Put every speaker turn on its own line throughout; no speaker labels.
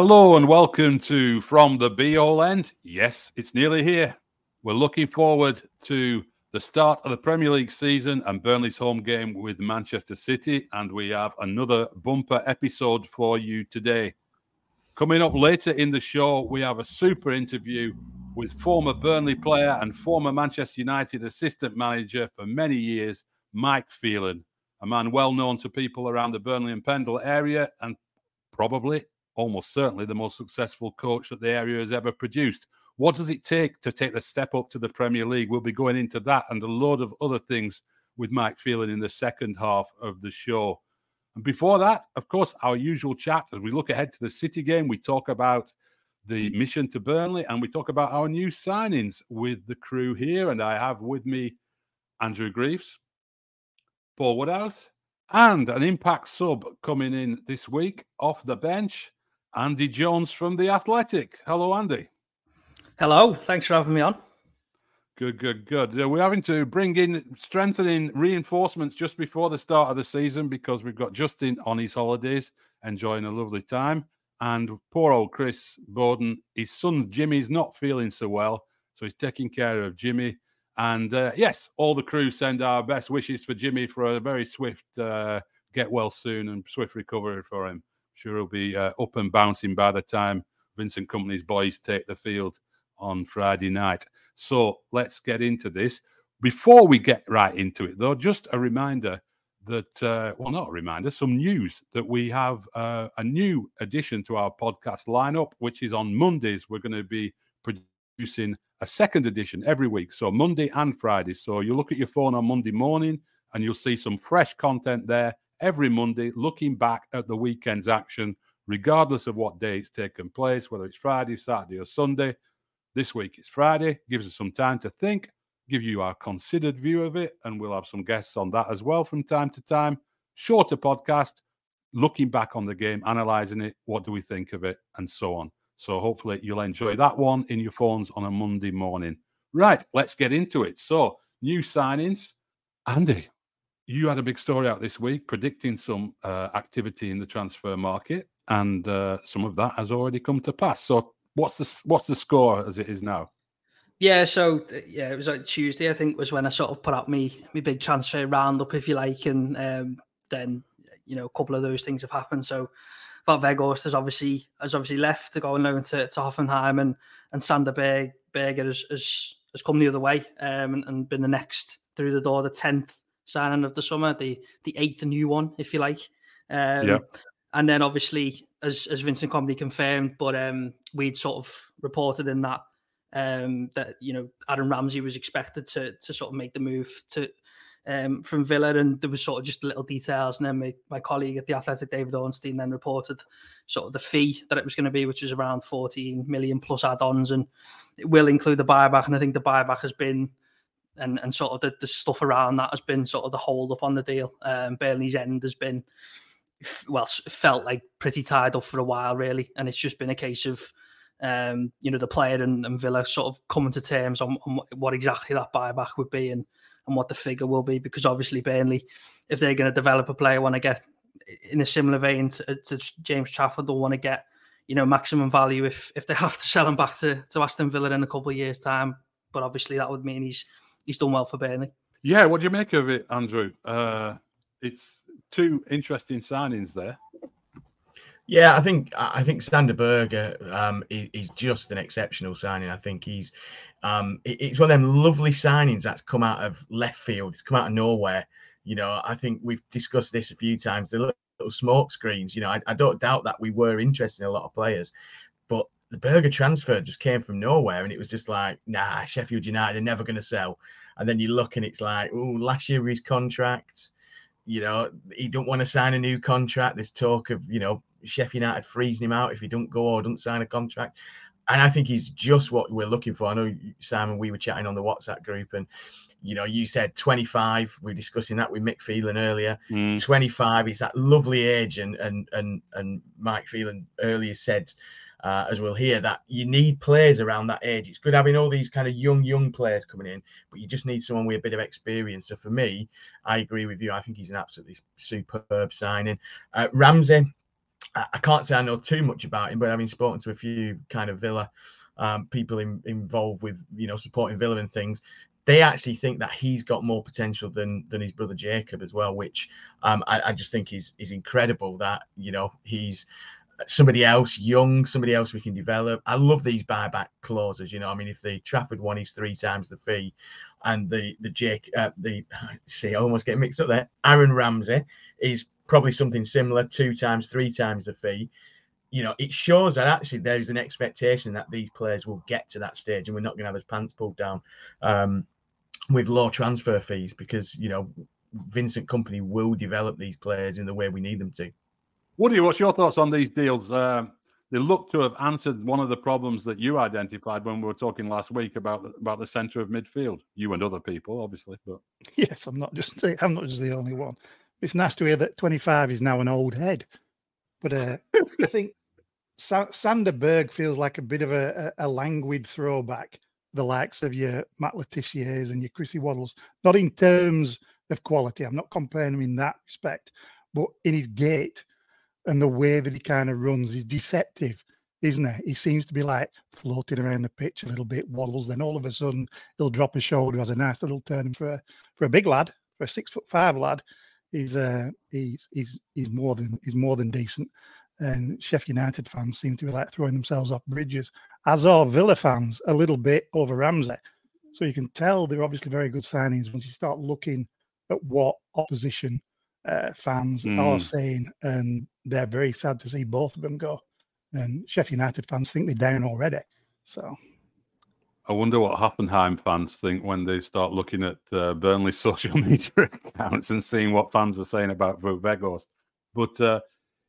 Hello and welcome to From the Bee Hole End. Yes, it's nearly here. We're looking forward to the start of the Premier League season and Burnley's home game with Manchester City. And we have another bumper episode for you today. Coming up later in the show, we have a super interview with former Burnley player and former Manchester United assistant manager for many years, Mike Phelan, a man well known to people around the Burnley and Pendle area and probably almost certainly the most successful coach that the area has ever produced. What does it take to take the step up to the Premier League? We'll be going into that and a load of other things with Mike Phelan in the second half of the show. And before that, of course, our usual chat as we look ahead to the City game, we talk about the mission to Burnley and we talk about our new signings with the crew here. And I have with me Andrew Greaves, Paul Woodhouse, and an impact sub coming in this week off the bench. Andy Jones from The Athletic. Hello, Andy.
Hello. Thanks for having me on.
Good, good, good. We're having to bring in strengthening reinforcements just before the start of the season because we've got Justin on his holidays, enjoying a lovely time. And poor old Chris Bowden, his son Jimmy's not feeling so well. So he's taking care of Jimmy. And uh, yes, all the crew send our best wishes for Jimmy for a very swift uh, get well soon and swift recovery for him sure he'll be uh, up and bouncing by the time Vincent Kompany's boys take the field on Friday night. So let's get into this. Before we get right into it, though, just a reminder that, uh, well, not a reminder, some news that we have uh, a new addition to our podcast lineup, which is on Mondays. We're going to be producing a second edition every week, so Monday and Friday. So you look at your phone on Monday morning and you'll see some fresh content there every Monday, looking back at the weekend's action, regardless of what day it's taken place, whether it's Friday, Saturday, or Sunday. This week it's Friday, gives us some time to think, give you our considered view of it, and we'll have some guests on that as well from time to time. Shorter podcast, looking back on the game, analyzing it, what do we think of it, and so on. So hopefully you'll enjoy that one in your phones on a Monday morning. Right, let's get into it. So, new signings. Andy, you had a big story out this week predicting some uh, activity in the transfer market, and uh, some of that has already come to pass. So, what's the what's the score as it is now?
Yeah, so yeah, it was like Tuesday. I think was when I sort of put out me my big transfer roundup, if you like, and um, then you know a couple of those things have happened. So, Wout Weghorst has obviously has obviously left to go and loan to, to Hoffenheim, and and Sander Berg, Berge has, has has come the other way um, and, and been the next through the door, the tenth signing of the summer, the the eighth new one, if you like. Um, yeah. And then obviously, as as Vincent Kompany confirmed, but um, we'd sort of reported in that um, that you know Adam Ramsey was expected to to sort of make the move to um, from Villa, and there was sort of just little details. And then my, my colleague at the Athletic, David Ornstein, then reported sort of the fee that it was going to be, which is around 14 million plus add-ons, and it will include the buyback. And I think the buyback has been and and sort of the, the stuff around that has been sort of the hold up on the deal. Um, Burnley's end has been well felt like pretty tied up for a while really, and it's just been a case of um, you know the player and, and Villa sort of coming to terms on, on, what exactly that buyback would be and and what the figure will be because obviously Burnley, if they're going to develop a player, want to get in a similar vein to, to James Trafford, they'll want to get you know maximum value if if they have to sell him back to, to Aston Villa in a couple of years time. But obviously that would mean he's he's done well for Burnley.
Yeah, what do you make of it, Andrew? Uh, it's two interesting signings there.
Yeah, I think I think Sander Berge um, is just an exceptional signing. I think he's um, it's one of them lovely signings that's come out of left field. It's come out of nowhere. You know, I think we've discussed this a few times. The little smoke screens. You know, I, I don't doubt that we were interested in a lot of players, but the Berge transfer just came from nowhere, and it was just like, nah, Sheffield United are never going to sell. And then you look, and it's like, oh, last year his contract, you know, he don't want to sign a new contract. There's talk of, you know, Sheffield United freezing him out if he don't go or don't sign a contract. And I think he's just what we're looking for. I know Simon, we were chatting on the WhatsApp group, and you know, you said 25. We are discussing that with Mick Phelan earlier. Mm. 25 is that lovely age, and and and and Mike Phelan earlier said uh, as we'll hear, that you need players around that age. It's good having all these kind of young, young players coming in, but you just need someone with a bit of experience. So for me, I agree with you. I think he's an absolutely superb signing. Uh, Ramsey, I can't say I know too much about him, but been spoken to a few kind of Villa um, people in, involved with you know supporting Villa and things. They actually think that he's got more potential than than his brother Jacob as well, which um, I, I, just think is is incredible. That you know he's somebody else young, somebody else we can develop. I love these buyback clauses. You know, I mean, if the Trafford one is three times the fee, and the the Jake uh, the see, I almost get mixed up there. Aaron Ramsey is probably something similar, two times, three times the fee. You know, it shows that actually there's an expectation that these players will get to that stage, and we're not going to have his pants pulled down um, with low transfer fees because you know Vincent Kompany will develop these players in the way we need them to.
Woody, what's your thoughts on these deals? Um, they look to have answered one of the problems that you identified when we were talking last week about about the centre of midfield. You and other people, obviously, but
yes, I'm not just I'm not just the only one. It's nice to hear that 25 is now an old head, but uh, I think Sa- Sander Berge feels like a bit of a, a, languid throwback, the likes of your Matt Le Tissiers and your Chrissy Waddles. Not in terms of quality, I'm not comparing him in that respect, but in his gait and the way that he kind of runs is deceptive, isn't it? He seems to be like floating around the pitch a little bit, waddles. Then all of a sudden, he'll drop a shoulder, has a nice little turn for a, for a big lad, for a six foot five lad. He's uh, he's he's he's more than he's more than decent. And Sheffield United fans seem to be like throwing themselves off bridges, as are Villa fans a little bit over Ramsey. So you can tell they're obviously very good signings once you start looking at what opposition uh, fans mm. are saying, and they're very sad to see both of them go. And Sheffield United fans think they're down already. So
I wonder what Hoffenheim fans think when they start looking at uh, Burnley's social media accounts and seeing what fans are saying about Weghorst. But uh,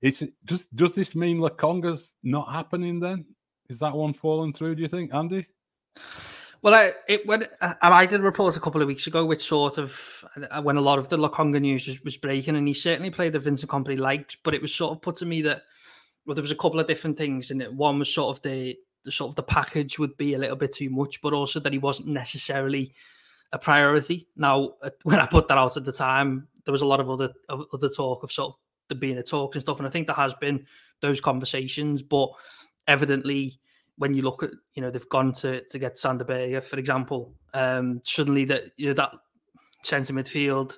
it's does does this mean Lokonga's not happening then? Is that one falling through? Do you think, Andy?
Well, I, it when I did a report a couple of weeks ago, which sort of uh, when a lot of the Lokonga news was, was breaking, and he certainly played the Vincent Kompany liked, but it was sort of put to me that well, there was a couple of different things, and one was sort of the the sort of the package would be a little bit too much, but also that he wasn't necessarily a priority. Now, when I put that out at the time, there was a lot of other of other talk of sort of the being a talk and stuff, and I think there has been those conversations, but evidently, when you look at you know they've gone to to get Sander Berge, for example, um, suddenly that you know that centre midfield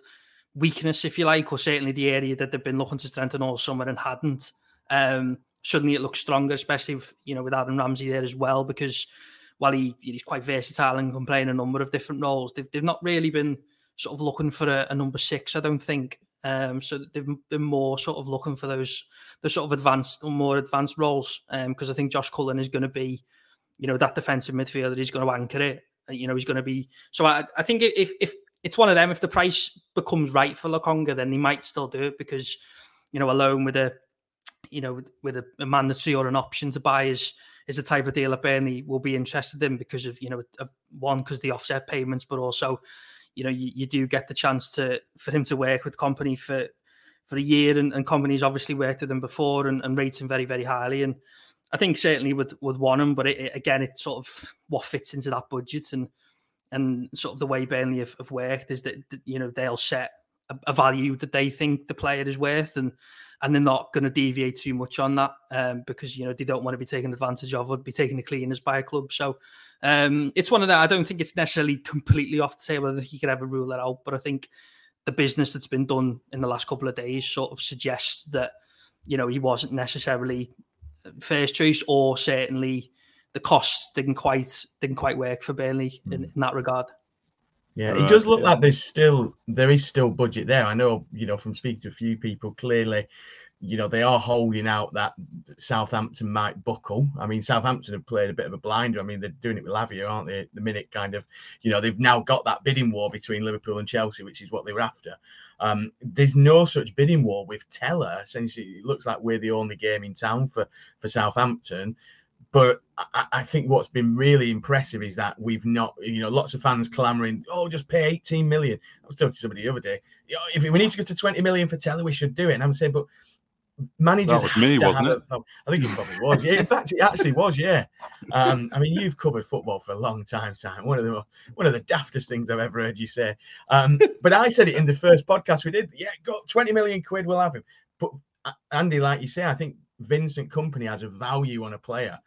weakness, if you like, or certainly the area that they've been looking to strengthen all summer and hadn't. Um, suddenly it looks stronger, especially if, you know with Adam Ramsey there as well, because while he he's quite versatile and can play in a number of different roles, they've they've not really been sort of looking for a, a number six. I don't think. Um, so they've been more sort of looking for those the sort of advanced or more advanced roles. Because um, I think Josh Cullen is going to be, you know, that defensive midfielder. He's going to anchor it. You know, he's going to be. So I, I think if if it's one of them, if the price becomes right for Lokonga, then they might still do it because, you know, alone with a you know, with a, a mandatory or an option to buy is is a type of deal that Burnley will be interested in because of you know of one because the offset payments, but also you know you, you do get the chance to for him to work with Kompany for for a year, and, and Kompany's obviously worked with him before and, and rates him very very highly, and I think certainly would would want him, but it, it, again, it's sort of what fits into that budget and and sort of the way Burnley have, have worked is that you know they'll set a, a value that they think the player is worth and and they're not going to deviate too much on that um, because you know they don't want to be taken advantage of or be taken the cleaners by a club. So um, it's one of that. I don't think it's necessarily completely off the table. I think you could ever rule that out, but I think the business that's been done in the last couple of days sort of suggests that you know he wasn't necessarily first choice, or certainly the costs didn't quite didn't quite work for Burnley in, in that regard.
Yeah, it does look yeah. like there's still there is still budget there. I know, you know, from speaking to a few people, clearly, you know, they are holding out that Southampton might buckle. I mean, Southampton have played a bit of a blinder. I mean, they're doing it with Lavia, aren't they? The minute kind of, you know, they've now got that bidding war between Liverpool and Chelsea, which is what they were after. Um, there's no such bidding war with Tella. Essentially, it looks like we're the only game in town for for Southampton. But I, I, think what's been really impressive is that we've not, you know, lots of fans clamoring, oh, just pay 18 million. I was talking to somebody the other day, if we need to go to 20 million for Tella, we should do it. And I'm saying, but managers.
That was me, wasn't it?
A, I think it probably was. Yeah, in fact, it actually was. Yeah. Um, I mean, you've covered football for a long time, Sam. One of the one of the daftest things I've ever heard you say. Um, but I said it in the first podcast we did. Yeah, got 20 million quid, we'll have him. But uh, Andy, like you say, I think Vincent Kompany has a value on a player.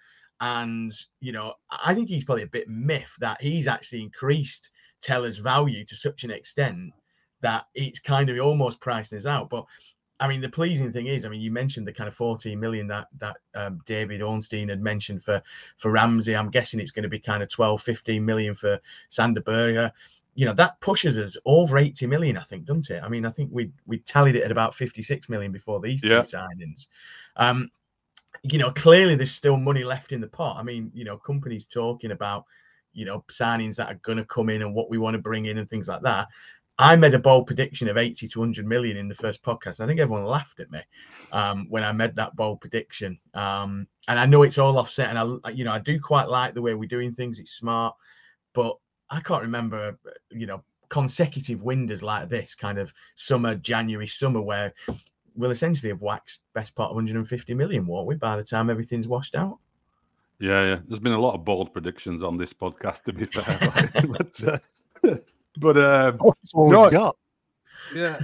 And, you know, I think he's probably a bit miffed that he's actually increased Tella's value to such an extent that it's kind of almost priced us out. But I mean, the pleasing thing is, I mean, you mentioned the kind of 14 million that that um, David Ornstein had mentioned for for Ramsey. I'm guessing it's going to be kind of 12, 15 million for Sander Berge. You know, that pushes us over 80 million, I think, doesn't it? I mean, I think we we tallied it at about 56 million before these two signings. Um, you know, clearly there's still money left in the pot. I mean, you know, Kompany's talking about, you know, signings that are going to come in and what we want to bring in and things like that. I made a bold prediction of 80 to 100 million in the first podcast. I think everyone laughed at me um, when I made that bold prediction. Um, and I know it's all offset. And I, you know, I do quite like the way we're doing things. It's smart, but I can't remember, you know, consecutive windows like this kind of summer, January, summer, where we'll essentially have waxed best part of 150 million, won't we, by the time everything's washed out?
Yeah, yeah. There's been a lot of bold predictions on this podcast, to be fair. but, uh, but um,
no, got.
Yeah,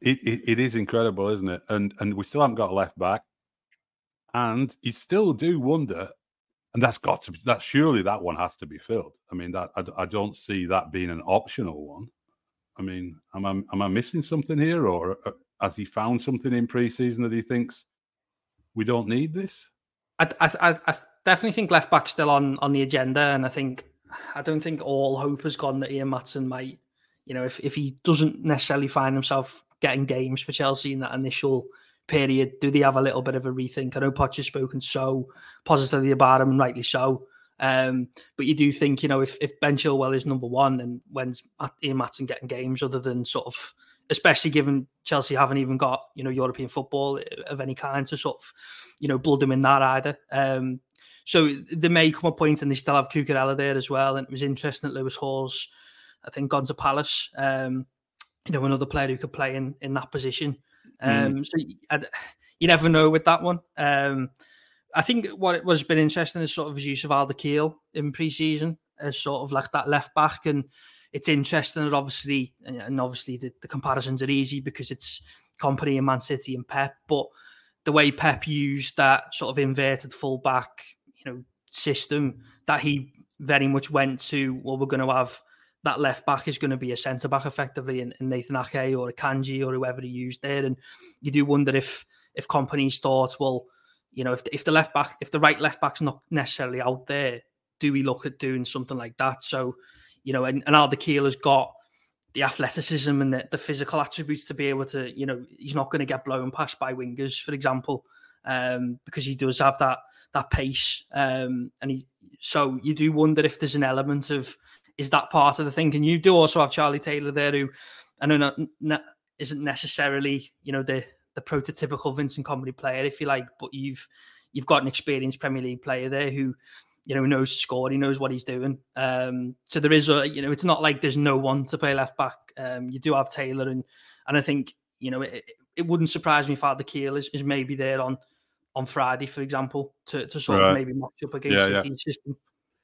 it, it, it is incredible, isn't it? And and we still haven't got a left back, and you still do wonder, and that's got to be that. Surely that one has to be filled. I mean, that I, I don't see that being an optional one. I mean, am I am I missing something here, or uh, has he found something in preseason that he thinks we don't need this?
I I, I definitely think left back still on on the agenda, and I think I don't think all hope has gone that Ian Maatsen might, you know, if, if he doesn't necessarily find himself getting games for Chelsea in that initial period, do they have a little bit of a rethink? I know Poch has spoken so positively about him, and rightly so. Um, but you do think, you know, if, if Ben Chilwell is number one, and when's Ian Maatsen getting games other than sort of, especially given Chelsea haven't even got, you know, European football of any kind to sort of, you know, blood them in that either. Um, so there may come a point, and they still have Cucurella there as well. And it was interesting that Lewis Hall's, I think, gone to Palace. Um, you know, another player who could play in in that position. Um, mm. So I'd, you never know with that one. Um, I think what it was been interesting is sort of his use of Al-Dakhil in pre-season as sort of like that left back, and it's interesting that obviously, and obviously the, the comparisons are easy because it's Kompany and Man City and Pep, but the way Pep used that sort of inverted full back you know system that he very much went to. Well, we're going to have that left back is going to be a centre back effectively, in Nathan Ake or Akanji or whoever he used there. And you do wonder if if Kompany's thought, well, you know, if the, if the left back, if the right left back's not necessarily out there, do we look at doing something like that? So, you know, and, and Al-Dakhil has got the athleticism and the, the physical attributes to be able to, you know, he's not going to get blown past by wingers, for example um, because he does have that that pace. Um, and he so you do wonder if there's an element of is that part of the thing. And you do also have Charlie Taylor there, who I know not, not isn't necessarily you know the the prototypical Vincent Kompany player, if you like, but you've you've got an experienced Premier League player there who you know he knows to score, he knows what he's doing. Um, so there is a you know it's not like there's no one to play left back. Um, you do have Taylor, and and I think you know it, it wouldn't surprise me if Al-Dakhil is, is maybe there on on Friday, for example, to, to sort right. of maybe match up against yeah, the yeah. system.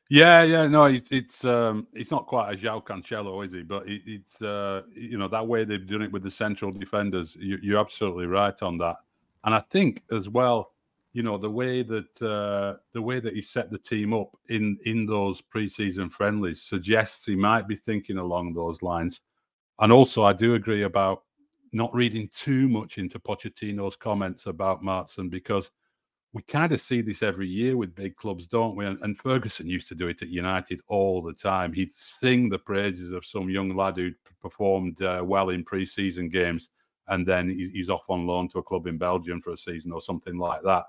Yeah, yeah, no, it's it's um, it's not quite a João Cancelo, is he? But it, it's uh, you know that way they've done it with the central defenders. You, you're absolutely right on that, and I think as well, you know the way that uh, the way that he set the team up in in those preseason friendlies suggests he might be thinking along those lines. And also, I do agree about not reading too much into Pochettino's comments about Maatsen because we kind of see this every year with big clubs, don't we? And, and, Ferguson used to do it at United all the time. He'd sing the praises of some young lad who performed uh, well in pre-season games, and then he's off on loan to a club in Belgium for a season or something like that.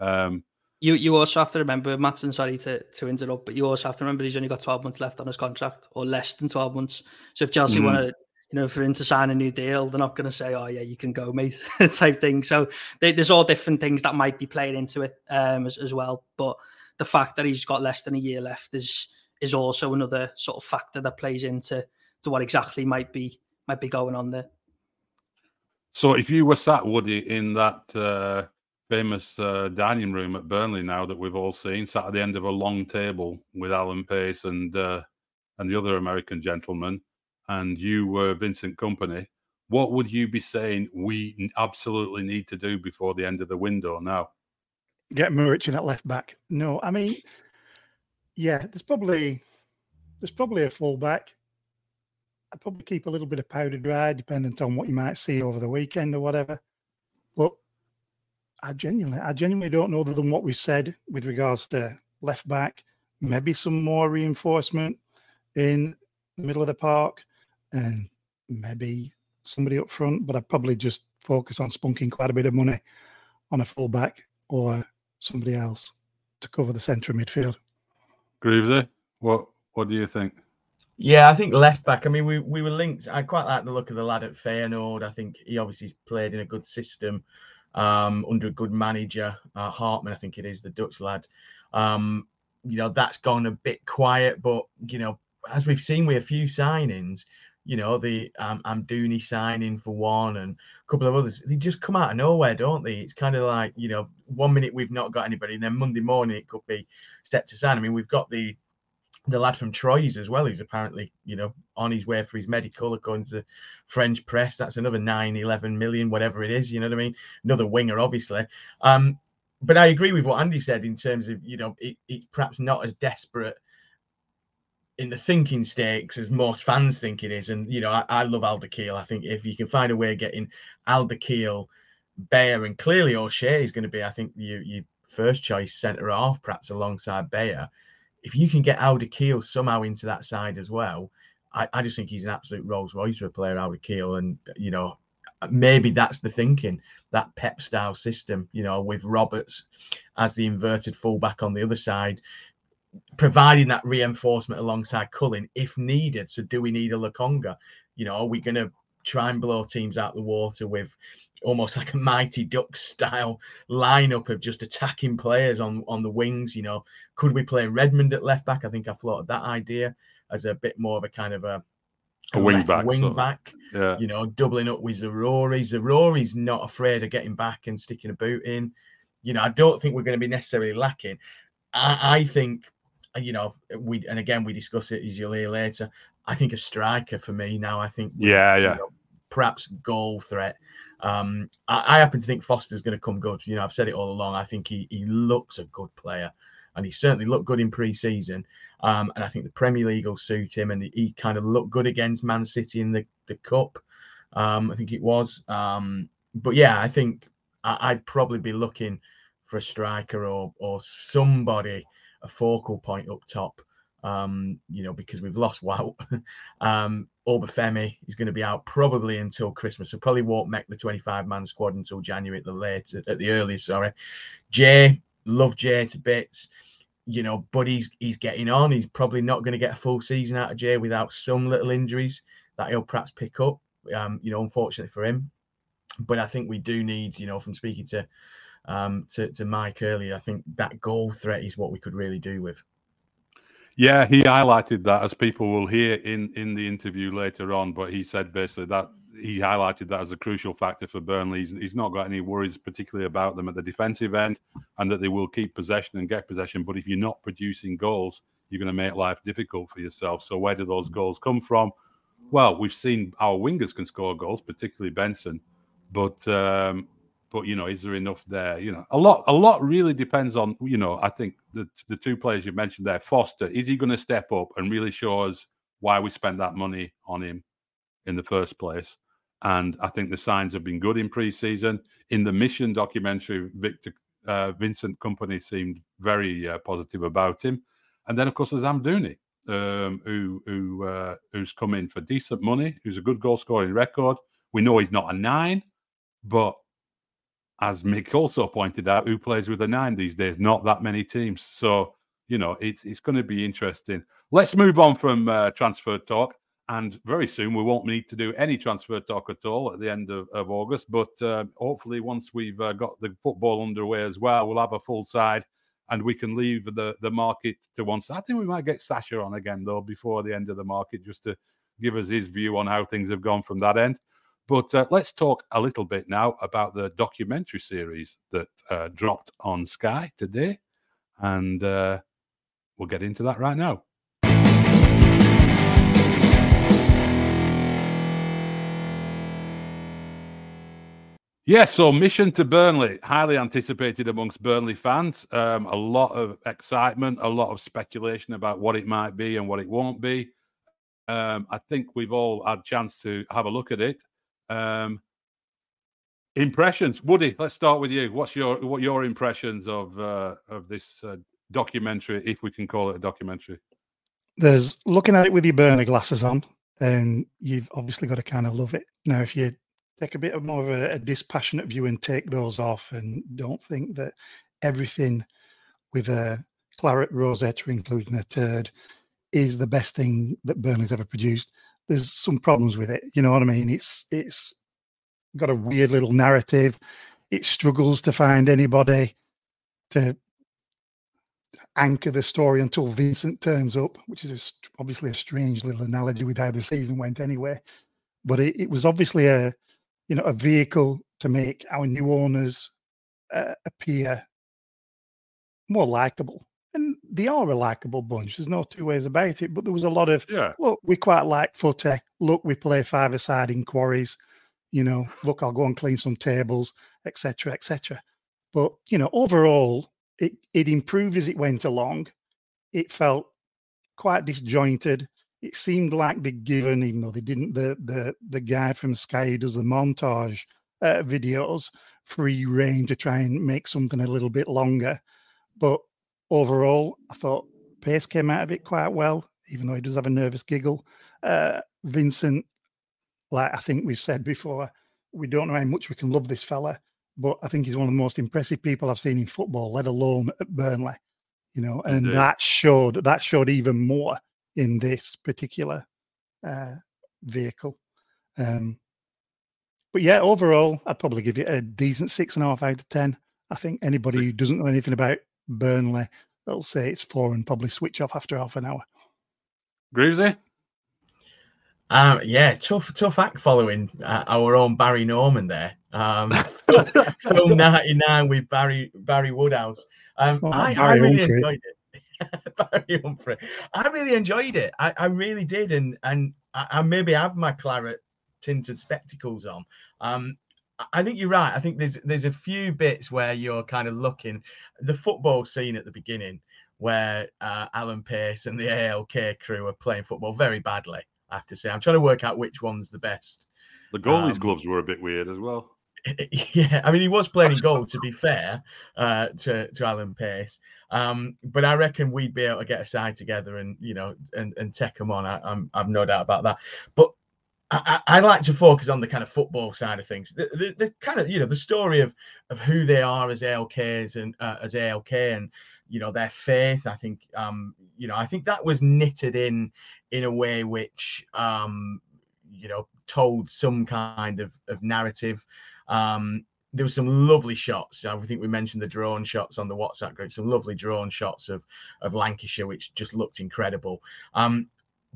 Um,
you you also have to remember, Maatsen, sorry to, to interrupt, but you also have to remember he's only got 12 months left on his contract, or less than 12 months. So if Chelsea mm. want to you know, for him to sign a new deal, they're not going to say, "Oh, yeah, you can go, mate," type thing. So they, there's all different things that might be playing into it um, as, as well. But the fact that he's got less than a year left is is also another sort of factor that plays into to what exactly might be might be going on there.
So, if you were sat Woody in that uh, famous uh, dining room at Burnley now that we've all seen, sat at the end of a long table with Alan Pace and uh, and the other American gentleman and you were Vincent Kompany. what would you be saying we absolutely need to do before the end of the window now?
get Murichin at left back. No, I mean, yeah, there's probably there's probably a fullback. I'd probably keep a little bit of powder dry, dependent on what you might see over the weekend or whatever. But I genuinely, I genuinely don't know other than what we said with regards to left back, maybe some more reinforcement in the middle of the park, and maybe somebody up front. But I'd probably just focus on spunking quite a bit of money on a fullback or somebody else to cover the centre of midfield.
Greavesy, what what do you think?
Yeah, I think left back. I mean, we, we were linked. I quite like the look of the lad at Feyenoord. I think he obviously played in a good system um, under a good manager, uh, Hartman. I think it is the Dutch lad. Um, you know, that's gone a bit quiet, but you know, as we've seen with a few signings, you know, the um, Amdouni signing for one and a couple of others, they just come out of nowhere, don't they? It's kind of like, you know, one minute we've not got anybody, and then Monday morning it could be step to sign. I mean, we've got the the lad from Troyes as well, who's apparently, you know, on his way for his medical, according to French press. That's another 9, 11 million, whatever it is, you know what I mean? Another winger, obviously. Um, but I agree with what Andy said in terms of, you know, it, it's perhaps not as desperate in the thinking stakes as most fans think it is. And, you know, I, I love Al-Dakhil. I think if you can find a way of getting Al-Dakhil, Beyer, and clearly O'Shea is going to be, I think, your, your first choice centre half, perhaps alongside Beyer if you can get Al-Dakhil somehow into that side as well, I, I just think he's an absolute Rolls Royce for a player, Al-Dakhil. And, you know, maybe that's the thinking, that Pep style system, you know, with Roberts as the inverted fullback on the other side, providing that reinforcement alongside Cullen if needed. So, do we need a Lokonga? You know, are we going to try and blow teams out the water with almost like a mighty ducks style lineup of just attacking players on on the wings. You know, could we play Redmond at left back? I think I floated that idea as a bit more of a kind of a,
a wing back,
wing of. back.
Yeah,
you know, doubling up with Zaroury. Zaroury's not afraid of getting back and sticking a boot in. You know, I don't think we're going to be necessarily lacking. I, I think, you know, we and again we discuss it as you'll hear later. I think a striker for me now. I think
yeah, yeah. know,
perhaps goal threat. Um, I, I, happen to think Foster's going to come good. You know, I've said it all along. I think he he looks a good player, and he certainly looked good in pre-season. Um, and I think the Premier League will suit him, and he kind of looked good against Man City in the the cup. Um, I think it was. Um, but yeah, I think I, would probably be looking for a striker or or somebody a focal point up top um, you know, because we've lost Wout. um, Obafemi is going to be out probably until Christmas. So probably won't make the 25 man squad until January at the late, at the earliest. Sorry, Jay, love Jay to bits. You know, but he's he's getting on. He's probably not going to get a full season out of Jay without some little injuries that he'll perhaps pick up. Um, you know, unfortunately for him. But I think we do need, you know, from speaking to um to, to Mike earlier, I think that goal threat is what we could really do with.
Yeah, he highlighted that as people will hear in in the interview later on. But he said basically that he highlighted that as a crucial factor for Burnley. He's, he's, not got any worries particularly about them at the defensive end, and that they will keep possession and get possession. But if you're not producing goals, you're going to make life difficult for yourself. So where do those goals come from? Well, we've seen our wingers can score goals, particularly Benson, but um, but you know, is there enough there? You know, a lot, a lot really depends on you know. I think the the two players you mentioned there, Foster, is he going to step up and really show us why we spent that money on him in the first place? And I think the signs have been good in pre-season. In the mission documentary, Victor uh, Vincent Kompany seemed very uh, positive about him. And then, of course, there's Amdouni, um, who who uh, who's come in for decent money, who's a good goal scoring record. We know he's not a nine, but as Mick also pointed out, who plays with a nine these days? Not that many teams. So, you know, it's it's going to be interesting. Let's move on from uh, transfer talk. And very soon we won't need to do any transfer talk at all at the end of, of August. But uh, hopefully, once we've uh, got the football underway as well, we'll have a full side and we can leave the, the market to one side. I think we might get Sasha on again, though, before the end of the market, just to give us his view on how things have gone from that end. But uh, let's talk a little bit now about the documentary series that uh, dropped on Sky today. And uh, we'll get into that right now. Yeah, so mission to Burnley, highly anticipated amongst Burnley fans. Um, a lot of excitement, a lot of speculation about what it might be and what it won't be. Um, I think we've all had a chance to have a look at it. Um, impressions, Woody. Let's start with you. What's your what your impressions of uh, of this uh, documentary, if we can call it a documentary?
There's looking at it with your Burnley glasses on, and you've obviously got to kind of love it. Now, if you take a bit of more of a, a dispassionate view and take those off, and don't think that everything with a claret rosette, including a turd, is the best thing that Burnley's ever produced. There's some problems with it. You know what I mean? It's it's got a weird little narrative. It struggles to find anybody to anchor the story until Vincent turns up, which is obviously a strange little analogy with how the season went anyway. But it, it was obviously a you know a vehicle to make our new owners uh, appear more likable. They are a likable bunch. There's no two ways about it. But there was a lot of
yeah.
Look, we quite like footy. Look, we play five aside in quarries. You know, look, I'll go and clean some tables, etc., etc. But you know, overall, it it improved as it went along. It felt quite disjointed. It seemed like they'd given, even though they didn't, the the the guy from Sky who does the montage uh, videos free reign to try and make something a little bit longer. But overall, I thought Pace came out of it quite well, even though he does have a nervous giggle. Uh, Vincent, like I think we've said before, we don't know how much we can love this fella, but I think he's one of the most impressive people I've seen in football, let alone at Burnley. You know, and
Indeed.
that showed that showed even more in this particular uh, vehicle. Um, but yeah, overall, I'd probably give it a decent six and a half out of ten. I think anybody who doesn't know anything about Burnley, they'll say it's four and probably switch off after half an hour.
Groovesy?
Um, yeah, tough, tough act following uh, our own Barry Norman there. Um, film ninety nine with Barry Barry Woodhouse. Um,
Oh,
I, I really
Humphrey.
enjoyed it. Barry Humphrey. I really enjoyed it. I, I really did, and and I, I maybe have my claret tinted spectacles on. Um, I- think you're right. I think there's there's a few bits where you're kind of looking the football scene at the beginning where uh, Alan Pace and the ALK crew are playing football very badly. I have to say, I'm trying to work out which one's the best.
The goalie's
Um,
gloves were a bit weird as well.
yeah, I mean, he was playing in goal. To be fair, uh, to to Alan Pace, um, but I reckon we'd be able to get a side together and you know and and take them on. I, I'm I've no doubt about that. But I, I like to focus on the kind of football side of things. The, the, the kind of you know the story of of who they are as ALKs and uh, as ALK and you know their faith. I think um you know I think that was knitted in in a way which um you know told some kind of of narrative. Um, there was some lovely shots. I think we mentioned the drone shots on the WhatsApp group. Some lovely drone shots of of Lancashire, which just looked incredible. Um,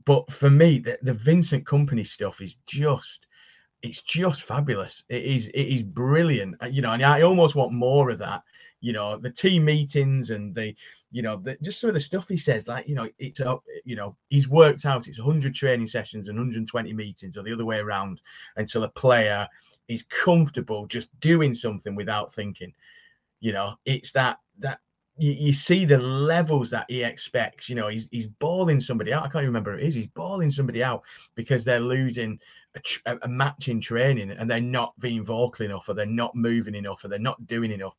but for me, the, the Vincent Kompany stuff is just it's just fabulous. It is it is brilliant. Uh, You know, and I almost want more of that. You know, the team meetings and the you know the, just some of the stuff he says. Like you know, it's a you know he's worked out it's 100 training sessions and 120 meetings, or the other way around, until a player is comfortable just doing something without thinking. You know, it's that that you, you see the levels that he expects. You know, he's he's balling somebody out. I can't even remember who it is. He's balling somebody out because they're losing a a match in training and they're not being vocal enough, or they're not moving enough, or they're not doing enough.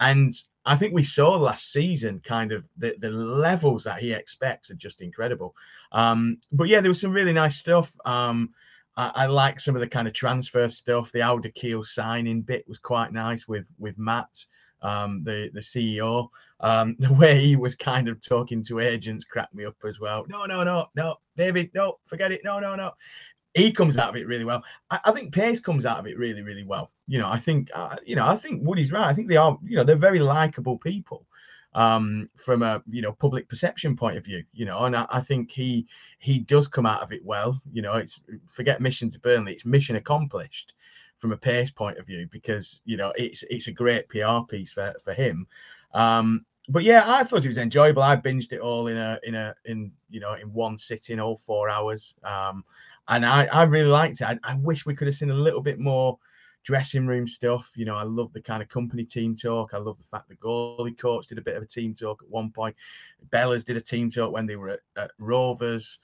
And I think we saw last season kind of the, the levels that he expects are just incredible. Um, but yeah, there was some really nice stuff. Um, I, I like some of the kind of transfer stuff. The Al-Dakhil signing bit was quite nice with with Matt, um, the the CEO. Um, the way he was kind of talking to agents cracked me up as well. No, no, no, no, David, no, forget it. No, no, no. He comes out of it really well. I, I think Pace comes out of it really, really well. You know, I think, uh, you know, I think Woody's right. I think they are, you know, they're very likable people um from a you know public perception point of view you know and I, I think he he does come out of it well you know it's forget mission to burnley it's mission accomplished from a pace point of view because you know it's it's a great pr piece for for him um but yeah i thought it was enjoyable i binged it all in a in a in you know in one sitting all four hours um and i i really liked it i, I wish we could have seen a little bit more dressing room stuff. You know, I love the kind of Kompany team talk. I love the fact the goalie coach did a bit of a team talk at one point. Bellas did a team talk when they were at, at Rovers.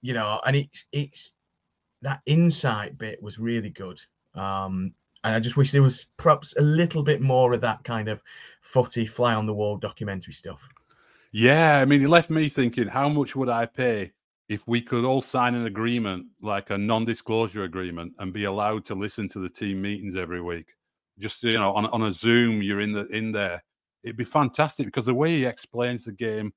You know, and it's it's that insight bit was really good. Um, and I just wish there was perhaps a little bit more of that kind of footy fly on the wall documentary stuff.
Yeah, I mean, it left me thinking, how much would I pay if we could all sign an agreement, like a non-disclosure agreement, and be allowed to listen to the team meetings every week? Just you know, on on a Zoom, you're in the in there. It'd be fantastic because the way he explains the game,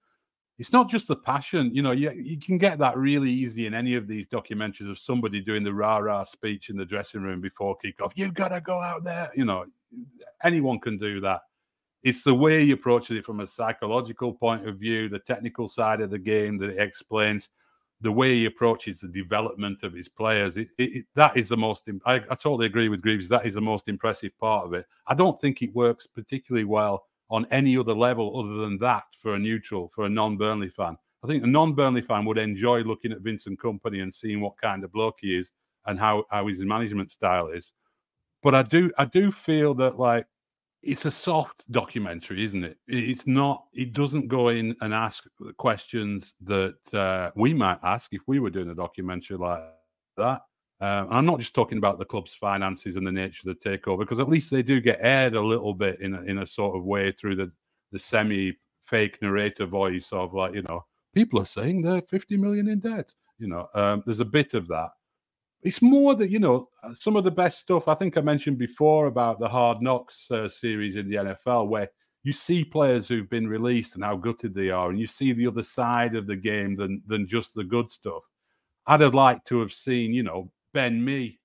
it's not just the passion. You know, you, you can get that really easy in any of these documentaries of somebody doing the rah rah speech in the dressing room before kickoff. You've got to go out there. You know, anyone can do that. It's the way he approaches it from a psychological point of view, the technical side of the game that he explains, the way he approaches the development of his players. It, it, it, that is the most. I, I totally agree with Greaves. That is the most impressive part of it. I don't think it works particularly well on any other level other than that for a neutral, for a non-Burnley fan. I think a non-Burnley fan would enjoy looking at Vincent Kompany and seeing what kind of bloke he is and how, how his management style is. But I do I do feel that like it's a soft documentary, isn't it? It's not. It doesn't go in and ask questions that uh, we might ask if we were doing a documentary like that. Um, I'm not just talking about the club's finances and the nature of the takeover, because at least they do get aired a little bit in a, in a sort of way through the, the semi fake narrator voice of like, you know, people are saying they're 50 million in debt. You know, um, there's a bit of that. It's more that, you know, uh, some of the best stuff I think I mentioned before about the Hard Knocks uh, series in the NFL, where you see players who've been released and how gutted they are, and you see the other side of the game than than just the good stuff. I'd have liked to have seen, you know, Ben Mee.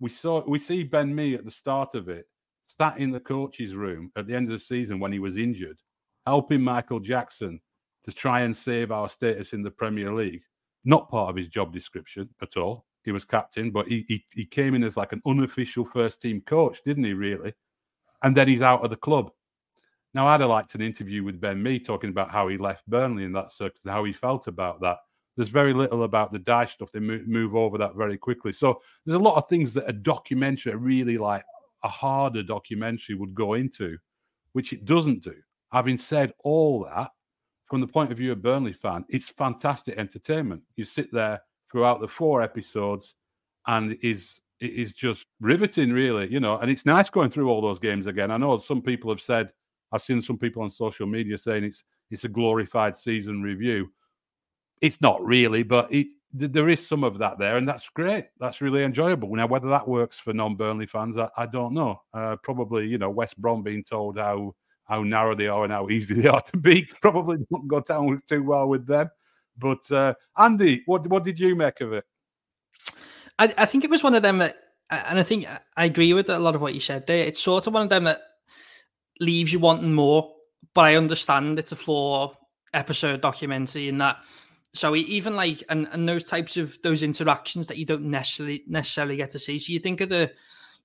We saw we see Ben Mee at the start of it, sat in the coach's room at the end of the season when he was injured, helping Michael Jackson to try and save our status in the Premier League. Not part of his job description at all. He was captain, but he he, he came in as like an unofficial first team coach, didn't he? Really, and then he's out of the club. Now, I'd have liked an interview with Ben Mee talking about how he left Burnley in that circus and how he felt about that. There's very little about the Dyche stuff. They move, move over that very quickly. So there's a lot of things that a documentary, really like a harder documentary, would go into, which it doesn't do. Having said all that, from the point of view of Burnley fan, it's fantastic entertainment. You sit there throughout the four episodes, and is it is just riveting, really. You know, and it's nice going through all those games again. I know some people have said I've seen some people on social media saying it's it's a glorified season review it's not really, but it, there is some of that there, and that's great. That's really enjoyable. Now, whether that works for non-Burnley fans, I, I don't know. Uh, probably, you know, West Brom being told how how narrow they are and how easy they are to beat probably not go down too well with them. But uh, Andy, what what did you make of it?
I, I think it was one of them that, and I think I agree with a lot of what you said there. It's sort of one of them that leaves you wanting more, but I understand it's a four episode documentary and that so even like and, and those types of those interactions that you don't necessarily necessarily get to see. So you think of the,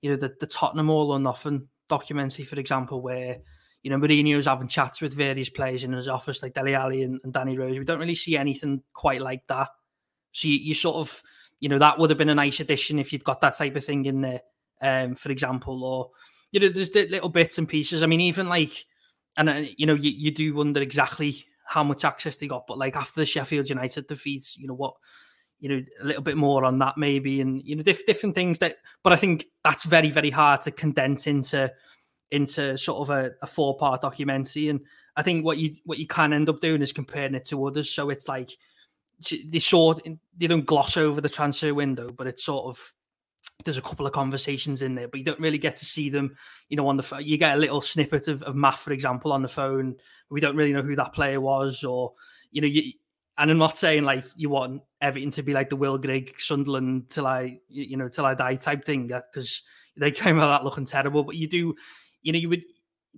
you know, the, the Tottenham All or Nothing documentary, for example, where you know Mourinho's having chats with various players in his office, like Dele Alli and, and Danny Rose. We don't really see anything quite like that. So you, you sort of, you know, that would have been a nice addition if you'd got that type of thing in there, um, for example, or you know, there's little bits and pieces. I mean, even like, and uh, you know, you, you do wonder exactly how much access they got. But like after the Sheffield United defeats, you know what, you know a little bit more on that maybe, and you know diff- different things that. But I think that's very very hard to condense into into sort of a, a four part documentary. And I think what you what you can end up doing is comparing it to others. So it's like they sort they don't gloss over the transfer window, but it's sort of there's a couple of conversations in there, but you don't really get to see them. You know, on the phone, you get a little snippet of, of Matt, for example, on the phone. We don't really know who that player was, or you know, you. And I'm not saying like you want everything to be like the Will Grigg Sunderland till I, you know, till I die type thing, because they came out that looking terrible. But you do, you know, you would.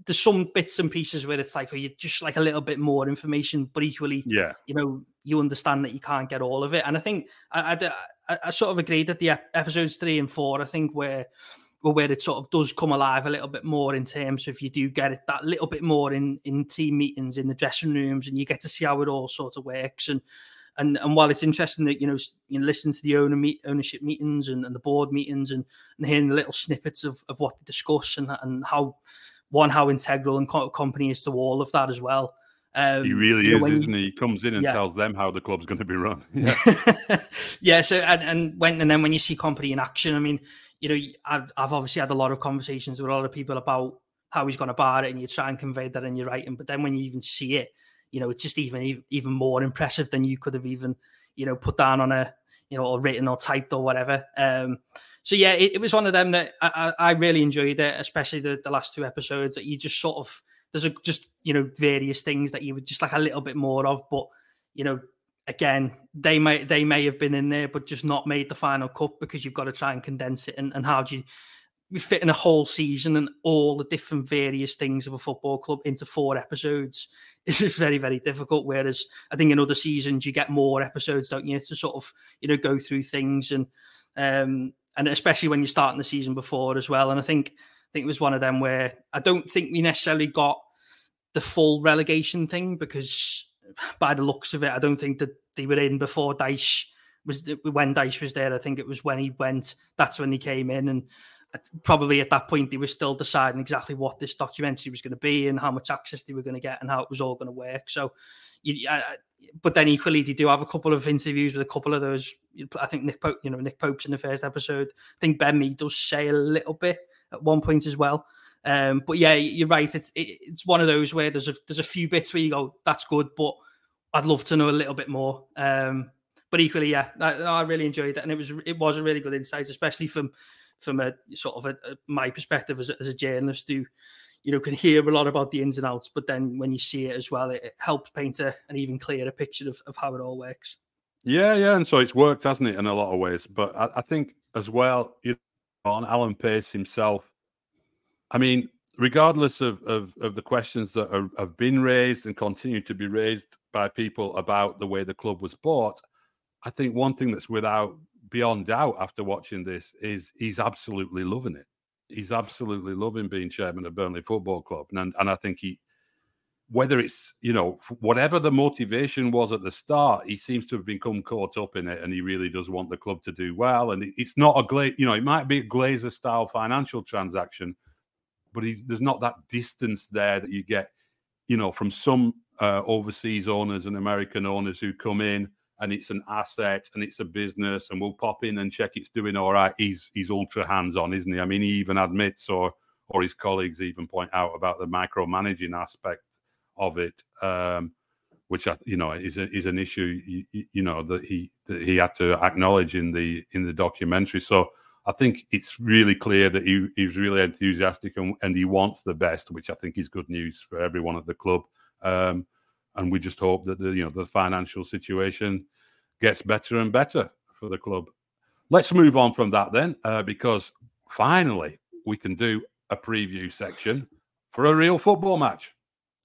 There's some bits and pieces where it's like, oh, you just like a little bit more information, but equally,
yeah,
you know, you understand that you can't get all of it. And I think I, I, I, I sort of agreed that the episodes three and four, I think, where where it sort of does come alive a little bit more in terms of you do get it that little bit more in in team meetings in the dressing rooms and you get to see how it all sort of works and And and while it's interesting that you know you listen to the owner meet, ownership meetings and, and the board meetings and, and hearing the little snippets of, of what they discuss and and how one how integral and co- Kompany is to all of that as well.
Um, he really is, know, isn't he? He comes in and yeah. tells them how the club's going to be run.
Yeah. yeah. So and, and when and then when you see Kompany in action, I mean, you know, I've I've obviously had a lot of conversations with a lot of people about how he's going to bar it, and you try and convey that in your writing. But then when you even see it, you know, it's just even even more impressive than you could have even, you know, put down on a, you know, or written or typed or whatever. Um, so yeah, it, it was one of them that I, I, I really enjoyed it, especially the, the last two episodes. That you just sort of there's a, just you know various things that you would just like a little bit more of, but you know again, they may they may have been in there, but just not made the final cut because you've got to try and condense it. And, and how do you we fit in a whole season and all the different various things of a football club into four episodes is very very difficult. Whereas I think in other seasons you get more episodes, don't you, to sort of you know go through things and um and especially when you're starting the season before as well. And I think I think it was one of them where I don't think we necessarily got the full relegation thing because by the looks of it, I don't think that they were in before Dyche was when Dyche was there. I think it was when he went. That's when he came in, and probably at that point they were still deciding exactly what this documentary was going to be and how much access they were going to get and how it was all going to work. So, you, I, but then equally they do have a couple of interviews with a couple of those. I think Nick Pope, you know, Nick Pope's in the first episode. I think Ben Mee does say a little bit at one point as well. Um, but yeah, you're right. It's it, it's one of those where there's a there's a few bits where you go, that's good, but I'd love to know a little bit more. Um, but equally, yeah, I, I, really enjoyed it, and it was it was a really good insight, especially from from a sort of a, a, my perspective as a, as a journalist who you know can hear a lot about the ins and outs, but then when you see it as well, it, it helps paint a, an even clearer picture of, of how it all works.
Yeah, yeah, and so it's worked, hasn't it, in a lot of ways. But I, I think as well, you on Alan Pace himself, I mean, regardless of, of, of the questions that are, have been raised and continue to be raised by people about the way the club was bought, I think one thing that's without beyond doubt after watching this is he's absolutely loving it. He's absolutely loving being chairman of Burnley Football Club, and and I think he, whether it's you know whatever the motivation was at the start, he seems to have become caught up in it, and he really does want the club to do well. And it's not a gla- you know it might be a Glazer style financial transaction, but there's not that distance there that you get, you know, from some uh, overseas owners and American owners who come in and it's an asset and it's a business and we'll pop in and check it's doing all right. He's he's ultra hands on, isn't he? I mean, he even admits or or his colleagues even point out about the micromanaging aspect of it, um, which you know is a, is an issue you, you know that he that he had to acknowledge in the in the documentary. So I think it's really clear that he, he's really enthusiastic and, and he wants the best, which I think is good news for everyone at the club. Um, and we just hope that the you know the financial situation gets better and better for the club. Let's move on from that then, uh, because finally we can do a preview section for a real football match.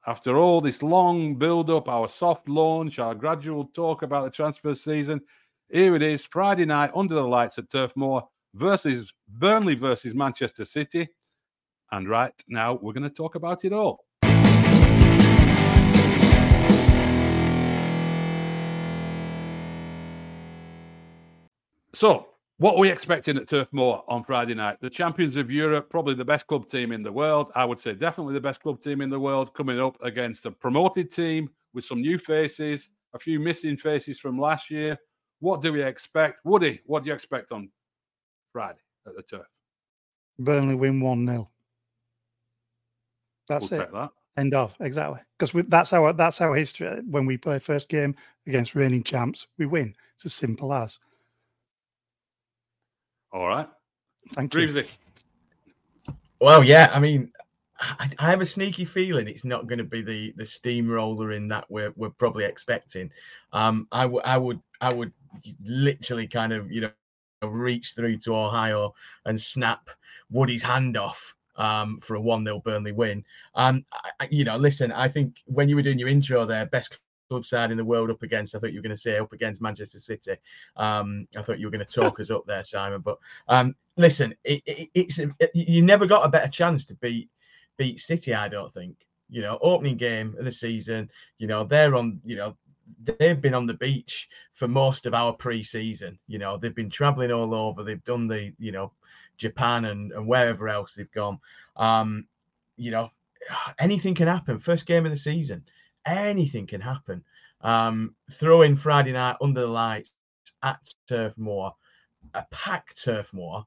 After all this long build up, our soft launch, our gradual talk about the transfer season, here it is Friday night under the lights at Turf Moor versus Burnley versus Manchester City. And right now, we're going to talk about it all. So, what are we expecting at Turf Moor on Friday night? The champions of Europe, probably the best club team in the world. I would say definitely the best club team in the world, coming up against a promoted team with some new faces, a few missing faces from last year. What do we expect? Woody, what do you expect on Friday at the turf.
Burnley win 1 0. That's we'll it. That. End of exactly because that's our that's our history. When we play first game against reigning champs, we win. It's as simple as.
All right.
Thank you.
Well, yeah. I mean, I, I, have a sneaky feeling it's not going to be the the steamroller in that we're we're probably expecting. Um, I would I would I would literally kind of you know reach through to Ohio and snap Woody's hand off um, for a 1 0 Burnley win. Um, I, you know, listen, I think when you were doing your intro there, best club side in the world up against, I thought you were going to say up against Manchester City. Um, I thought you were going to talk us up there, Simon. But um, listen, it, it, it's it, you never got a better chance to beat beat City, I don't think. You know, opening game of the season, you know, they're on, you know, they've been on the beach for most of our pre-season. You know, they've been traveling all over. They've done the, you know, Japan and, and wherever else they've gone. Um, you know, anything can happen. First game of the season, anything can happen. Um, throw in Friday night under the lights at Turf Moor, a packed Turf Moor.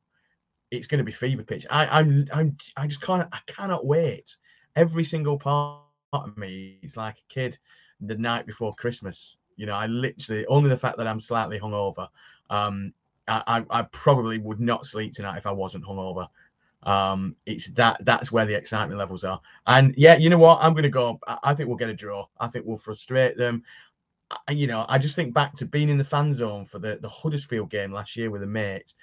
It's going to be fever pitch. I, I'm, I'm, I just can't, I cannot wait. Every single part of me, it's like a kid the night before Christmas. You know, I literally only the fact that I'm slightly hungover. Um, I, I, I probably would not sleep tonight if I wasn't hungover. Um, it's that that's where the excitement levels are. And yeah, you know what? I'm going to go. I think we'll get a draw. I think we'll frustrate them. I, you know, I just think back to being in the fan zone for the the Huddersfield game last year with a mate,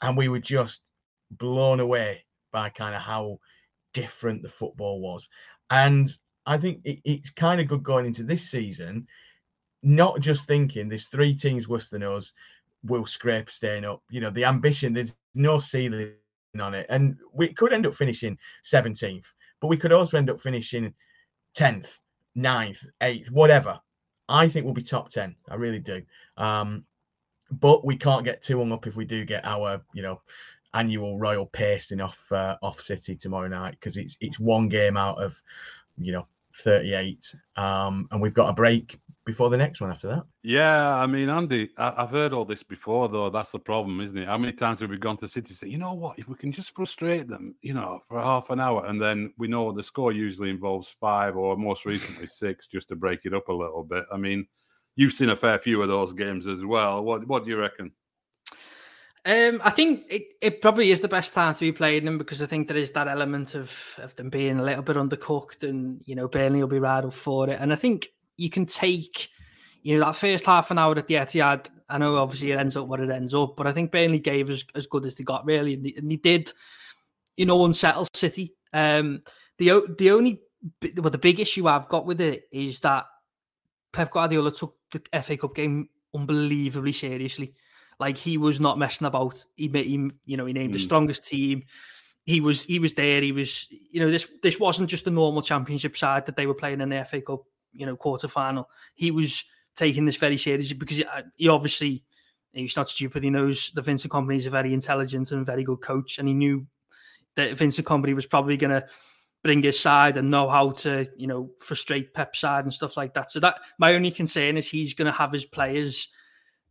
and we were just blown away by kind of how different the football was. And I think it, it's kind of good going into this season, not just thinking there's three teams worse than us, will scrape staying up. You know, the ambition, there's no ceiling on it. And we could end up finishing 17th, but we could also end up finishing 10th, 9th, 8th, whatever. I think we'll be top 10. I really do. Um, but we can't get too hung up if we do get our, you know, annual royal pasting off uh, off City tomorrow night because it's it's one game out of you know 38 um and we've got a break before the next one after that?
Yeah i mean andy I, have heard all this before though. That's the problem isn't it? How many times have we gone to city say you know what? If we can just frustrate them you know for half an hour and then we know the score usually involves five or most recently six just to break it up a little bit. I mean you've seen a fair few of those games as well. What what do you reckon?
Um, I think it, it probably is the best time to be playing them because I think there is that element of of them being a little bit undercooked and you know Burnley will be right up for it. And I think you can take you know that first half an hour at the Etihad. I know obviously it ends up what it ends up, but I think Burnley gave us as good as they got really, and they, and they did, you know, unsettle City. Um, the the only well the big issue I've got with it is that Pep Guardiola took the FA Cup game unbelievably seriously. Like he was not messing about. He, he you know, he named mm. the strongest team. He was he was there. He was you know this this wasn't just a normal championship side that they were playing in the FA Cup you know quarter final. He was taking this very seriously because he, uh, he obviously he's not stupid. He knows the Vincent Kompany is a very intelligent and very good coach, and he knew that Vincent Kompany was probably going to bring his side and know how to, you know, frustrate Pep's side and stuff like that. So that my only concern is he's going to have his players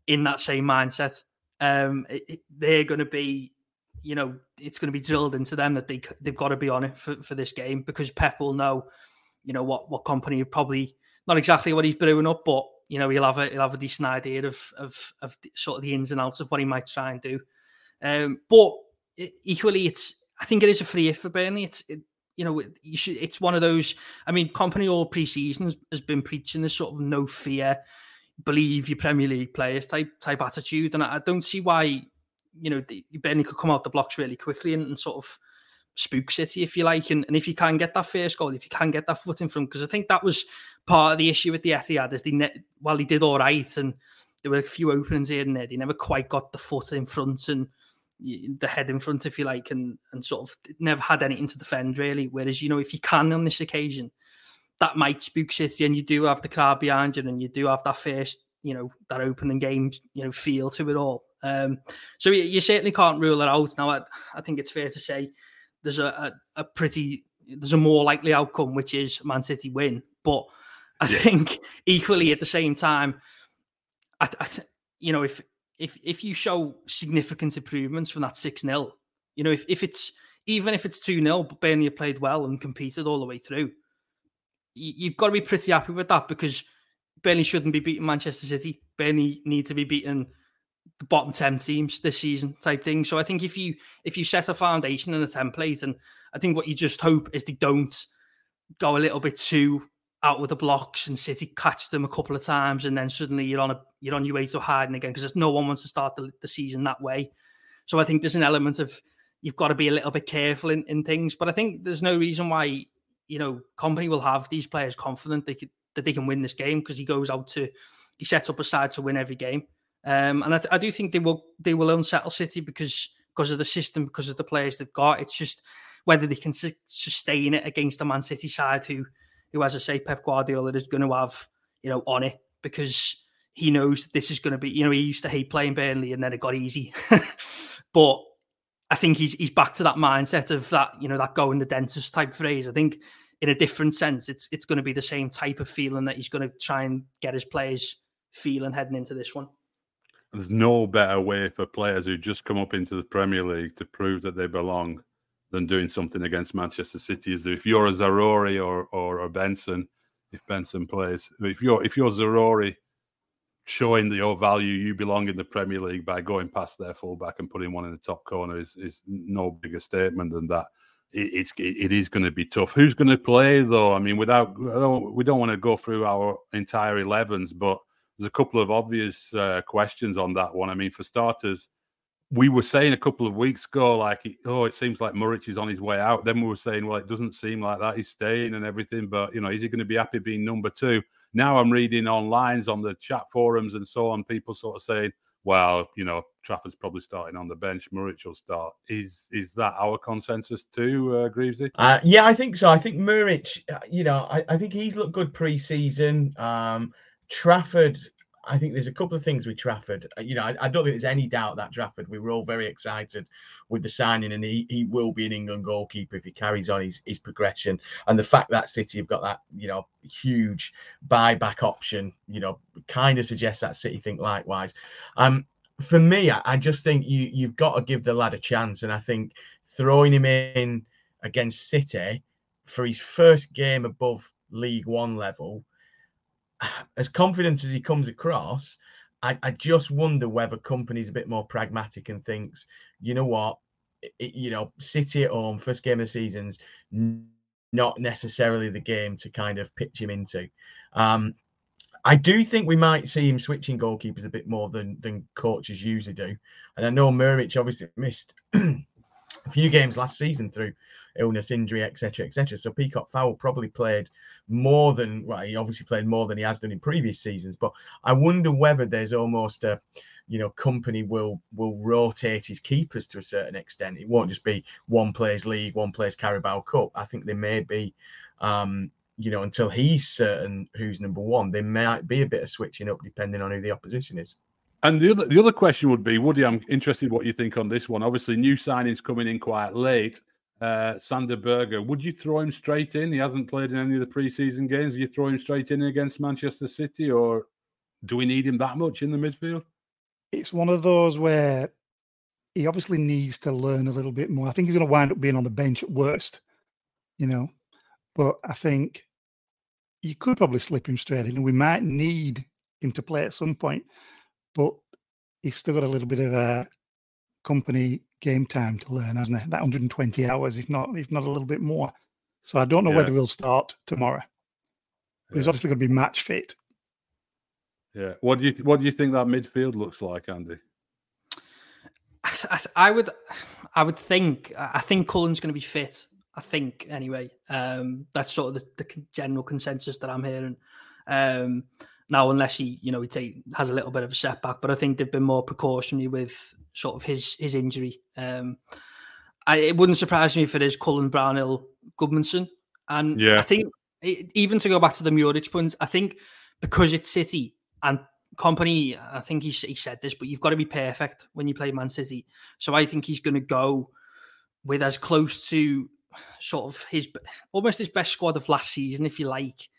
in that same mindset. Um, it, it, they're going to be, you know, it's going to be drilled into them that they they've got to be on it for, for this game because Pep will know, you know, what what Kompany probably not exactly what he's brewing up, but you know he'll have a he'll have a decent idea of of of sort of the ins and outs of what he might try and do. Um, but equally, it's I think it is a free hit for Burnley. It's it, you know you should. It's one of those. I mean, Kompany all pre-season has, has been preaching this sort of no fear believe your Premier League players type type attitude, and I, don't see why you know Benny could come out the blocks really quickly and, and sort of spook City if you like, and, and if you can get that first goal, if you can get that foot in front, because I think that was part of the issue with the Etihad is they ne- while he did all right and there were a few openings here and there, they never quite got the foot in front and the head in front, if you like, and and sort of never had anything to defend really. Whereas you know if you can on this occasion that might spook City, and you do have the crowd behind you, and you do have that first, you know, that opening game, you know, feel to it all. Um, so you, you, certainly can't rule it out. Now, I, I think it's fair to say there's a, a, a, pretty, there's a more likely outcome, which is Man City win. But I yeah. think equally at the same time, I, I, you know, if if if you show significant improvements from that six 0 you know, if if it's even if it's two 0 but Burnley played well and competed all the way through you've got to be pretty happy with that because Burnley shouldn't be beating Manchester City. Burnley need to be beating the bottom 10 teams this season type thing. So I think if you if you set a foundation and a template, and I think what you just hope is they don't go a little bit too out with the blocks and City catch them a couple of times and then suddenly you're on a you're on your way to hiding again because there's no one wants to start the, the season that way. So I think there's an element of you've got to be a little bit careful in, in things. But I think there's no reason why you know, Kompany will have these players confident they could, that they can win this game because he goes out to he sets up a side to win every game. Um, and I, I, do think they will they will unsettle City because because of the system, because of the players they've got. It's just whether they can su- sustain it against a Man City side who who, as I say, Pep Guardiola is going to have you know on it because he knows that this is going to be. You know, he used to hate playing Burnley, and then it got easy. but I think he's he's back to that mindset of that you know that going the dentist type phrase. I think in a different sense, it's it's going to be the same type of feeling that he's going to try and get his players feeling heading into this one.
There's no better way for players who just come up into the Premier League to prove that they belong than doing something against Manchester City. Is if you're a Zaroury or or a Benson, if Benson plays, if you're if you're Zaroury showing that your value you belong in the Premier League by going past their fullback and putting one in the top corner is is no bigger statement than that. It, it's it is going to be tough. Who's going to play though? I mean, without don't, we don't want to go through our entire 11s, but there's a couple of obvious uh, questions on that one. I mean, for starters, we were saying a couple of weeks ago, like, oh, it seems like Muric is on his way out. Then we were saying, well, it doesn't seem like that. He's staying and everything, but you know, is he going to be happy being number two? Now I'm reading on lines on the chat forums and so on, people sort of saying, well, you know, Trafford's probably starting on the bench. Muric will start. Is is that our consensus too, uh, Greavesy?
Uh, yeah, I think so. I think Muric, uh, you know, I, I think he's looked good pre-season. Um, Trafford, I think there's a couple of things with Trafford. Uh, you know, I, I, don't think there's any doubt that Trafford, we were all very excited with the signing, and he, he will be an England goalkeeper if he carries on his, his progression. And the fact that City have got that, you know, huge buyback option, you know, kind of suggests that City think likewise. Um, for me, I, I just think you you've got to give the lad a chance, and I think throwing him in against City for his first game above League One level as confident as he comes across, I, I just wonder whether Kompany's a bit more pragmatic and thinks, you know what, it, you know, City at home, first game of the season's not necessarily the game to kind of pitch him into. Um, I do think we might see him switching goalkeepers a bit more than than coaches usually do. And I know Muric obviously missed a few games last season through illness, injury, etc., etc. So Peacock Farrell probably played more than well, he obviously played more than he has done in previous seasons. But I wonder whether there's almost a you know Kompany will will rotate his keepers to a certain extent. It won't just be one plays league, one plays Carabao Cup. I think there may be. Um, you know, until he's certain who's number one, there might be a bit of switching up depending on who the opposition is.
And the other the other question would be, Woody, I'm interested what you think on this one. Obviously, new signings coming in quite late. Uh, Sander Berge, would you throw him straight in? He hasn't played in any of the preseason games. Would you throw him straight in against Manchester City, or do we need him that much in the midfield?
It's one of those where he obviously needs to learn a little bit more. I think he's going to wind up being on the bench at worst, you know. But I think you could probably slip him straight in, and we might need him to play at some point but he's still got a little bit of a company game time to learn, hasn't he? That 120 hours, if not, if not a little bit more. So I don't know yeah. whether he'll start tomorrow. But yeah. he's obviously going to be match fit.
Yeah. What do you What do you think that midfield looks like, Andy?
I, I would, I would think. I think Cullen's going to be fit. I think anyway. Um, that's sort of the, the general consensus that I'm hearing. Um, now, unless he, you know, he take, has a little bit of a setback, but I think they've been more precautionary with sort of his his injury. Um, I, it wouldn't surprise me if it is Cullen Brownhill Gudmundsson, and yeah. I think even to go back to the Muric point, I think because it's City and Kompany, I think he, he said this, but you've got to be perfect when you play Man City. So I think he's going to go with as close to sort of his almost his best squad of last season, if you like,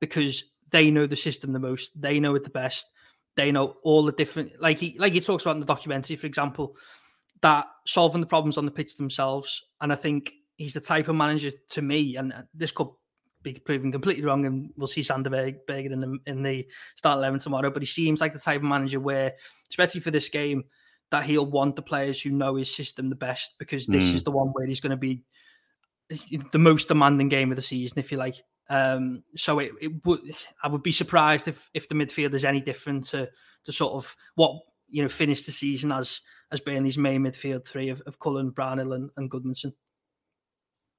because they know the system the most. They know it the best. They know all the different, like he like he talks about in the documentary, for example, that solving the problems on the pitch themselves. And I think he's the type of manager to me, and this could be proven completely wrong, and we'll see Sander Berge in the in the start eleven tomorrow. But he seems like the type of manager where, especially for this game, that he'll want the players who know his system the best because this mm. is the one where he's going to be the most demanding game of the season, if you like. Um, so it, it would I would be surprised if if the midfield is any different to to sort of what you know finished the season as as Burnley's main midfield three of, of Cullen, Brownhill, and, and Gudmundsson.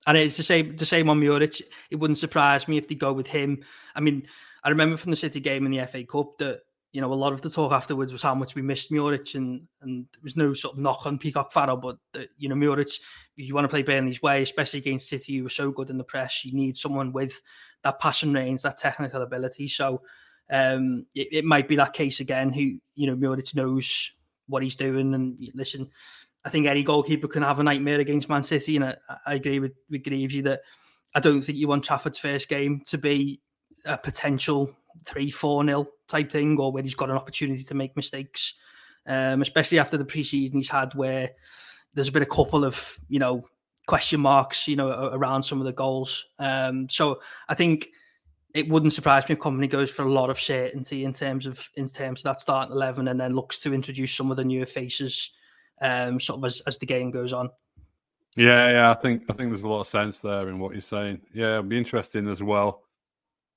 And it's the same the same on Muric. It wouldn't surprise me if they go with him. I mean, I remember from the City game in the FA Cup that you know, a lot of the talk afterwards was how much we missed Muric, and and there was no sort of knock on Peacock Farrell, but uh, you know, Muric, you want to play Burnley's way, especially against City, who were so good in the press. You need someone with that passion range, that technical ability. So um, it, it, might be that case again. Who you know, Muric knows what he's doing, and listen, I think any goalkeeper can have a nightmare against Man City, and I, I agree with, with Greavesy that I don't think you want Trafford's first game to be a potential three, four nil type thing, or where he's got an opportunity to make mistakes, um, especially after the preseason he's had, where there's been a couple of you know question marks, you know, around some of the goals. Um, so I think it wouldn't surprise me if Kompany goes for a lot of certainty in terms of in terms of that starting eleven, and then looks to introduce some of the newer faces, um, sort of as, as the game goes on.
Yeah, yeah, I think I think there's a lot of sense there in what you're saying. Yeah, it'll be interesting as well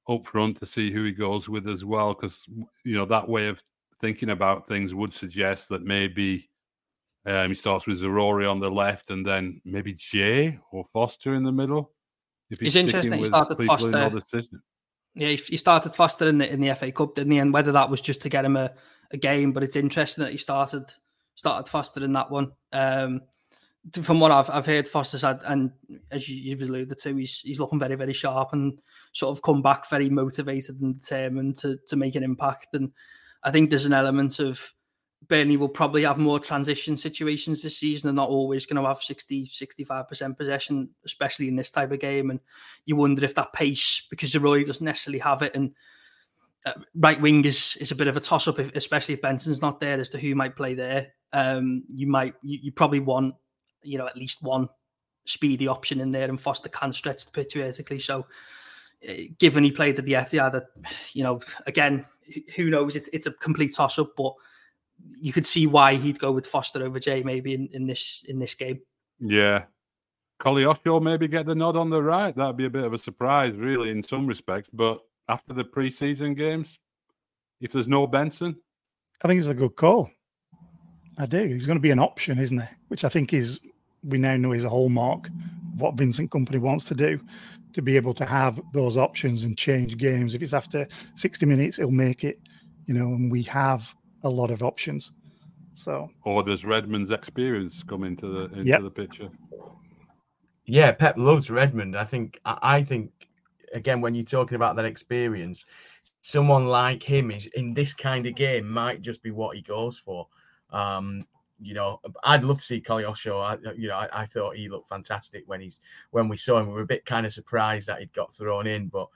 up front to see who he goes with as well, because you know that way of thinking about things would suggest that maybe um, he starts with Zaroury on the left, and then maybe Jay or Foster in the middle.
If he's it's interesting he started Foster. Yeah, he started Foster in the in the FA Cup, didn't he? And whether that was just to get him a, a game, but it's interesting that he started started Foster in that one. Um, from what I've I've heard, Foster's had, and as you, have alluded to, he's he's looking very very sharp and sort of come back very motivated and determined to to make an impact. And I think there's an element of Burnley will probably have more transition situations this season They're not always going to have 60, 65% possession, especially in this type of game. And you wonder if that pace, because Zaroury doesn't necessarily have it, and uh, right wing is is a bit of a toss up, especially if Benson's not there as to who might play there. Um, you might, you, you, probably want, you know, at least one speedy option in there, and Foster can stretch the pitch vertically. So, uh, given he played at the Etihad, uh, you know, again, who knows? It's it's a complete toss up, but you could see why he'd go with Foster over Jay maybe in, in this in this game.
Yeah. Koleosho maybe get the nod on the right. That'd be a bit of a surprise, really, in some respects. But after the preseason games, if there's no Benson,
I think it's a good call. I do. He's going to be an option, isn't he? Which I think is we now know is a hallmark of what Vincent Kompany wants to do, to be able to have those options and change games. If it's after 60 minutes, he'll make it, you know, and we have a lot of options. So,
or does Redmond's experience come into the into yep. the picture?
Yeah, Pep loves Redmond. I think I think again when you're talking about that experience, someone like him is in this kind of game might just be what he goes for. Um, you know, I'd love to see Koleosho. I, you know, I, I, thought he looked fantastic when he's when we saw him. We were a bit kind of surprised that he'd got thrown in, but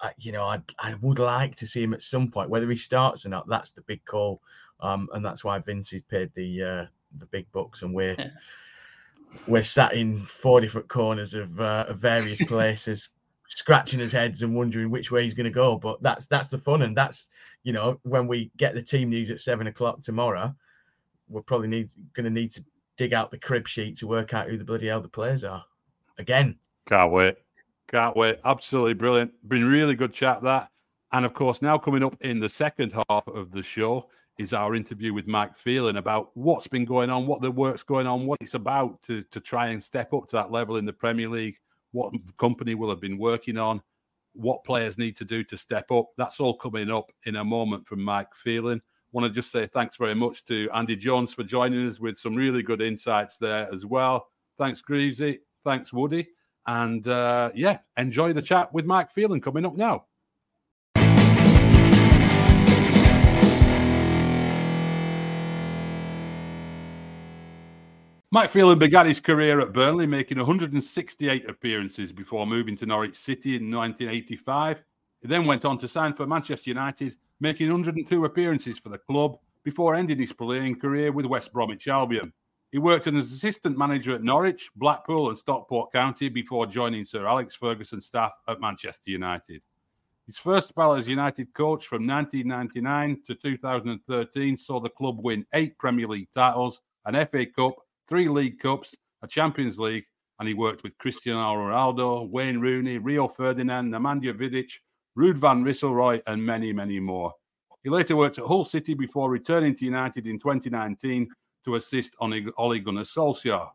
I, you know, I I would like to see him at some point. Whether he starts or not, that's the big call, um, and that's why Vince has paid the uh, the big bucks, and we're yeah. we're sat in four different corners of, uh, of various places, scratching his heads and wondering which way he's going to go. But that's that's the fun, and that's you know when we get the team news at seven o'clock tomorrow, we're probably need going to need to dig out the crib sheet to work out who the bloody hell the players are. Again,
can't wait. Can't wait. Absolutely brilliant. Been really good chat that. And of course, now coming up in the second half of the show is our interview with Mike Phelan about what's been going on, what the work's going on, what it's about to, to try and step up to that level in the Premier League, what Kompany will have been working on, what players need to do to step up. That's all coming up in a moment from Mike Phelan. Want to just say thanks very much to Andy Jones for joining us with some really good insights there as well. Thanks, Greavesy. Thanks, Woody. And uh, yeah, enjoy the chat with Mike Phelan coming up now. Mike Phelan began his career at Burnley, making 168 appearances before moving to Norwich City in 1985. He then went on to sign for Manchester United, making 102 appearances for the club before ending his playing career with West Bromwich Albion. He worked as an assistant manager at Norwich, Blackpool, and Stockport County before joining Sir Alex Ferguson's staff at Manchester United. His first spell as United coach from 1999 to 2013 saw the club win eight Premier League titles, an FA Cup, three League Cups, a Champions League, and he worked with Cristiano Ronaldo, Wayne Rooney, Rio Ferdinand, Nemanja Vidic, Ruud van Nistelrooy, and many, many more. He later worked at Hull City before returning to United in 2019 to assist on Ole Gunnar Solskjaer.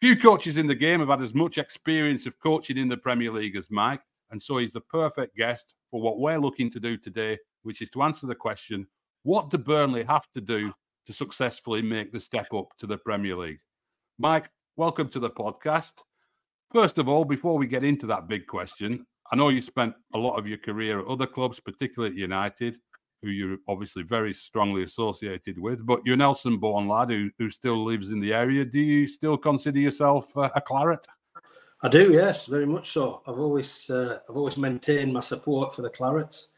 Few coaches in the game have had as much experience of coaching in the Premier League as Mike, and so he's the perfect guest for what we're looking to do today, which is to answer the question what do Burnley have to do to successfully make the step up to the Premier League? Mike, welcome to the podcast. First of all, before we get into that big question, I know you spent a lot of your career at other clubs, particularly at United, who you're obviously very strongly associated with. But you're Nelson born lad who, who still lives in the area. Do you still consider yourself uh, a claret?
I do, yes, very much so. I've always uh, I've always maintained my support for the Clarets.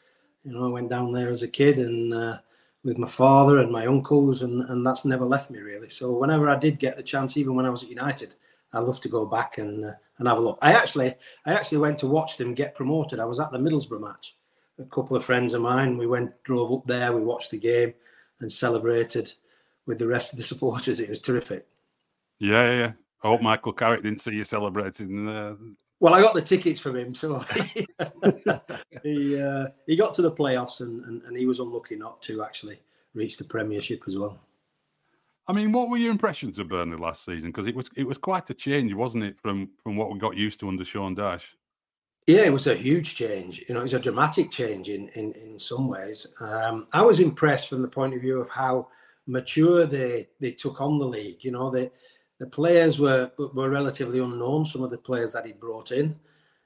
You know, I went down there as a kid and uh, with my father and my uncles, and, and that's never left me really. So whenever I did get the chance, even when I was at United, I love to go back and uh, and have a look. I actually I actually went to watch them get promoted. I was at the Middlesbrough match. A couple of friends of mine, we went drove up there, we watched the game, and celebrated with the rest of the supporters. It was terrific.
Yeah, yeah. I hope Michael Carrick didn't see you celebrating. Uh...
Well, I got the tickets from him, so he uh, he got to the playoffs, and, and, and he was unlucky not to actually reach the Premiership as well.
I mean, what were your impressions of Burnley last season? Because it was it was quite a change, wasn't it, from from what we got used to under Sean Dyche?
Yeah, it was a huge change. You know, it was a dramatic change in in, in some ways. Um, I was impressed from the point of view of how mature they they took on the league. You know, they the players were were relatively unknown. Some of the players that he brought in,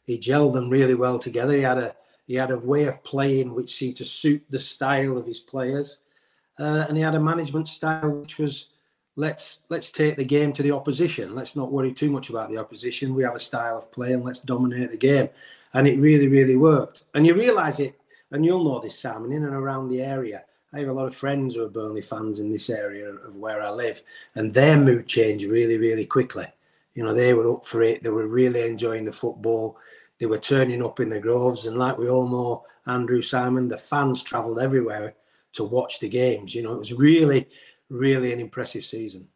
he gelled them really well together. He had a he had a way of playing which seemed to suit the style of his players, uh, and he had a management style which was let's let's take the game to the opposition. Let's not worry too much about the opposition. We have a style of play and let's dominate the game, and it really really worked. And you realise it, and you'll know this, Simon, in and around the area I have a lot of friends who are Burnley fans in this area of where I live, and their mood changed really, really quickly. You know, they were up for it. They were really enjoying the football. They were turning up in the groves, and like we all know, Andrew Simon, the fans travelled everywhere to watch the games. You know, it was really, really an impressive season.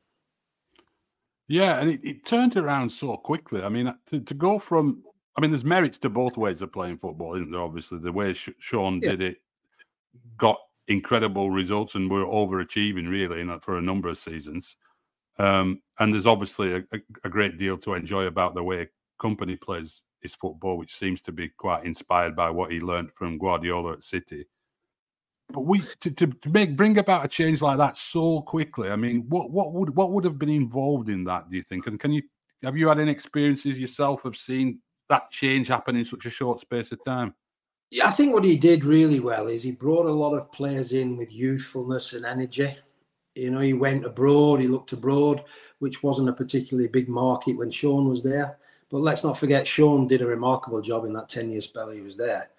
Yeah, and it, it turned around so quickly. I mean, to, to go from, I mean, there's merits to both ways of playing football, isn't there? Obviously, the way Sean yeah. did it got incredible results and we're overachieving really in, for a number of seasons. Um, and there's obviously a, a, great deal to enjoy about the way Kompany plays his football, which seems to be quite inspired by what he learned from Guardiola at City. But we to, to, to make bring about a change like that so quickly. I mean, what what would what would have been involved in that? Do you think? And can you have you had any experiences yourself of seeing that change happen in such a short space of time?
Yeah, I think what he did really well is he brought a lot of players in with youthfulness and energy. You know, he went abroad, he looked abroad, which wasn't a particularly big market when Sean was there. But let's not forget, Sean did a remarkable job in that 10 year spell he was there.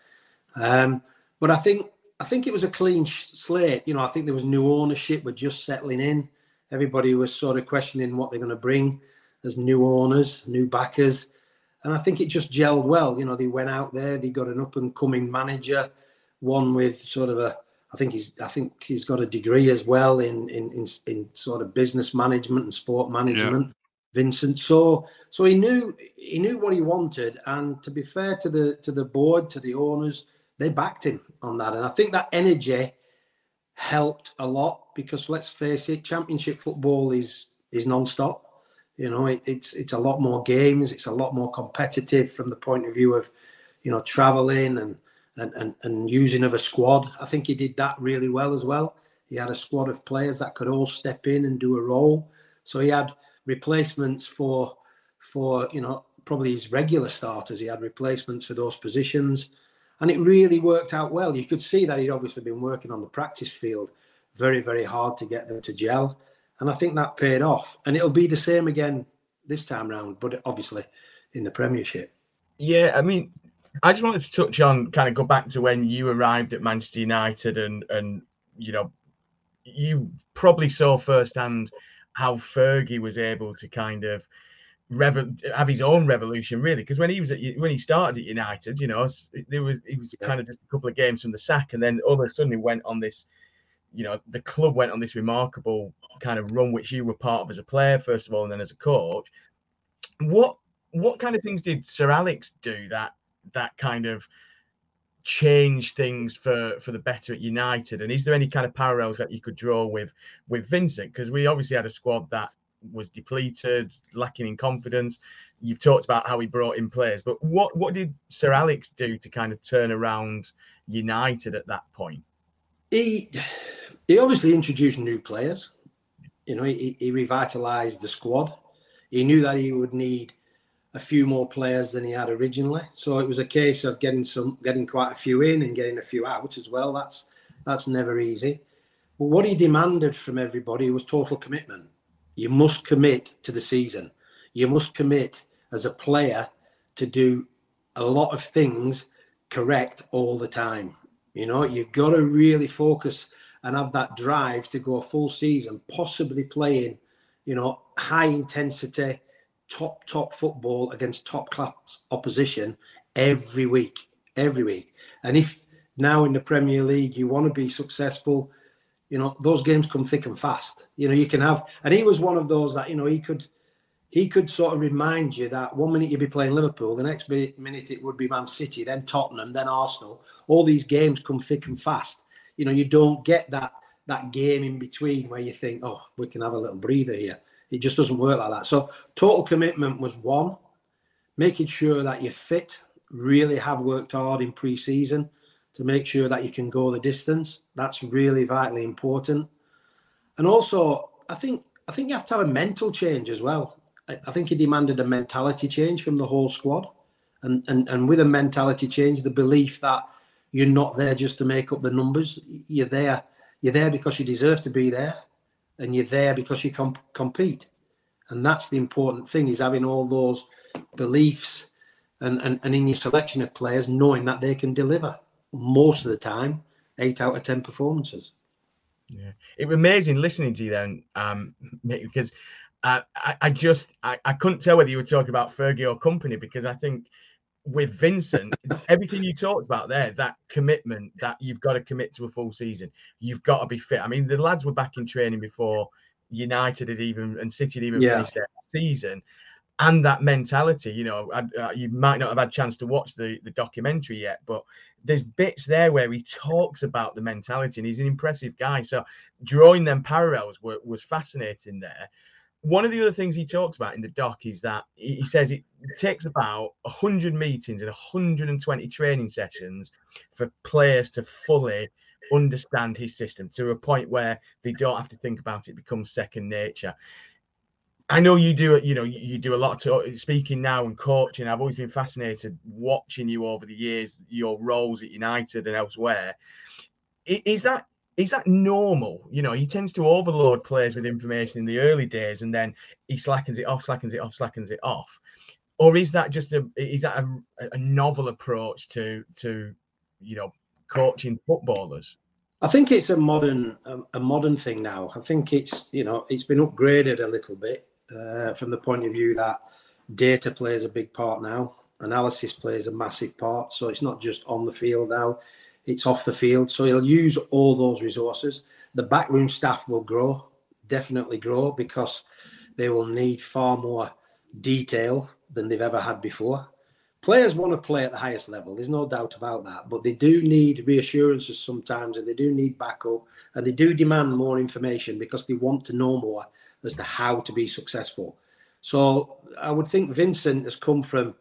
Um, but I think I think it was a clean slate. You know, I think there was new ownership, we're just settling in. Everybody was sort of questioning what they're going to bring as new owners, new backers and I think it just gelled well. You know, they went out there, they got an up and coming manager, one with sort of a, I think he's, I think he's got a degree as well in in in, in sort of business management and sport management. Yeah. Vincent, so so he knew he knew what he wanted, and to be fair to the to the board, to the owners, they backed him on that, and I think that energy helped a lot because let's face it, Championship football is is non-stop you know, it, it's it's a lot more games. It's a lot more competitive from the point of view of, you know, traveling and and and, and using of a squad. I think he did that really well as well. He had a squad of players that could all step in and do a role. So he had replacements for for you know probably his regular starters. He had replacements for those positions, and it really worked out well. You could see that he'd obviously been working on the practice field very very hard to get them to gel and I think that paid off. And it'll be the same again this time round, but obviously in the Premiership.
Yeah, I mean, I just wanted to touch on kind of go back to when you arrived at Manchester United and and you know you probably saw firsthand how Fergie was able to kind of revo- have his own revolution really because when he was at when he started at United you know there was he was kind of just a couple of games from the sack and then all of a sudden he went on this you know, the club went on this remarkable kind of run, which you were part of as a player, first of all, and then as a coach. What what kind of things did Sir Alex do that that kind of change things for for the better at United? And is there any kind of parallels that you could draw with with Vincent? Because we obviously had a squad that was depleted, lacking in confidence. You've talked about how he brought in players, but what what did Sir Alex do to kind of turn around United at that point?
He he obviously introduced new players. You know, he, he revitalized the squad. He knew that he would need a few more players than he had originally. So it was a case of getting some, getting quite a few in and getting a few out as well. That's that's never easy. But what he demanded from everybody was total commitment. You must commit to the season. You must commit as a player to do a lot of things correct all the time. You know, you've got to really focus and have that drive to go a full season, possibly playing, you know, high intensity, top top football against top class opposition every week, every week. And if now in the Premier League you want to be successful, you know those games come thick and fast. You know you can have, and he was one of those that you know he could he could sort of remind you that one minute you'd be playing Liverpool, the next minute it would be Man City, then Tottenham, then Arsenal. All these games come thick and fast. You know you don't get that that game in between where you think, oh, we can have a little breather here. It just doesn't work like that. So total commitment was one, making sure that you're fit, really have worked hard in pre-season to make sure that you can go the distance. That's really vitally important. And also, I think I think you have to have a mental change as well. I, I think he demanded a mentality change from the whole squad. And, and and with a mentality change, the belief that you're not there just to make up the numbers. You're there. You're there because you deserve to be there and you're there because you comp- compete. And that's the important thing is having all those beliefs and, and, and in your selection of players, knowing that they can deliver most of the time, eight out of 10 performances.
Yeah, it was amazing listening to you then, um, because uh, I, I just I, I couldn't tell whether you were talking about Fergie or Kompany because I think with Vincent, everything you talked about there, that commitment that you've got to commit to a full season, you've got to be fit. I mean, the lads were back in training before United had even and City had even yeah. finished their season, and that mentality. You know, uh, you might not have had a chance to watch the the documentary yet, but there's bits there where he talks about the mentality, and he's an impressive guy. So drawing them parallels were, was fascinating there one of the other things he talks about in the doc is that he says it takes about 100 meetings and 120 training sessions for players to fully understand his system to a point where they don't have to think about it, it becomes second nature. I know you do you know, you do a lot of speaking now and coaching. I've always been fascinated watching you over the years, your roles at United and elsewhere. Is that is that normal? You know, he tends to overload players with information in the early days, and then he slackens it off, slackens it off, slackens it off. Or is that just a is that a, a novel approach to to you know coaching footballers?
I think it's a modern um, a modern thing now. I think it's you know it's been upgraded a little bit uh, from the point of view that data plays a big part now. Analysis plays a massive part. So it's not just on the field now it's off the field. So he'll use all those resources. The backroom staff will grow, definitely grow, because they will need far more detail than they've ever had before. Players want to play at the highest level, there's no doubt about that, but they do need reassurances sometimes and they do need backup and they do demand more information because they want to know more as to how to be successful. So I would think Vincent has come from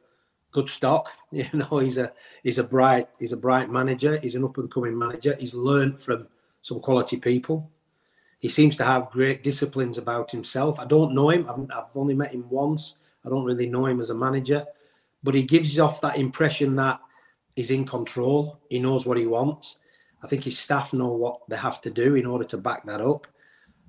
good stock. You know, he's a he's a bright he's a bright manager. He's an up and coming manager. He's learned from some quality people. He seems to have great disciplines about himself. I don't know him. I've, I've only met him once. I don't really know him as a manager, but he gives off that impression that he's in control. He knows what he wants. I think his staff know what they have to do in order to back that up,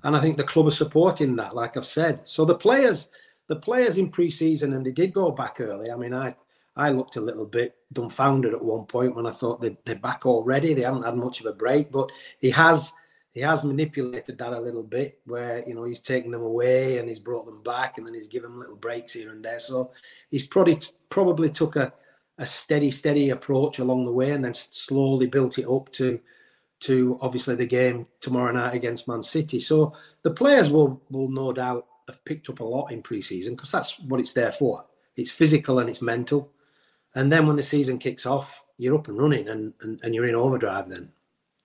and I think the club are supporting that. Like I've said, so the players, the players in pre-season, and they did go back early. I mean, I I looked a little bit dumbfounded at one point when I thought they, they're back already. They haven't had much of a break, but he has he has manipulated that a little bit where you know he's taken them away and he's brought them back and then he's given them little breaks here and there. So he's probably probably took a, a steady, steady approach along the way and then slowly built it up to to obviously the game tomorrow night against Man City. So the players will will no doubt have picked up a lot in pre-season because that's what it's there for. It's physical and it's mental. And then when the season kicks off, you're up and running and, and, and you're in overdrive then.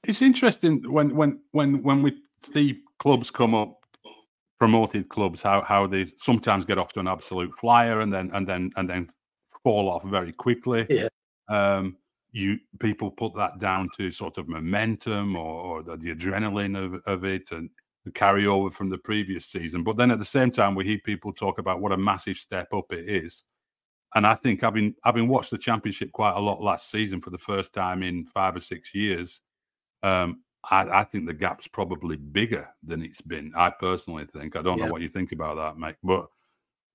It's interesting when when when when we see clubs come up, promoted clubs, how how they sometimes get off to an absolute flyer and then and then and then fall off very quickly.
Yeah.
Um, you people put that down to sort of momentum or, or the, the, adrenaline of, of it and the carryover from the previous season. But then at the same time, we hear people talk about what a massive step up it is and I think having having watched the championship quite a lot last season for the first time in five or six years, um, I, I, think the gap's probably bigger than it's been. I personally think. I don't yeah. know what you think about that, mate. But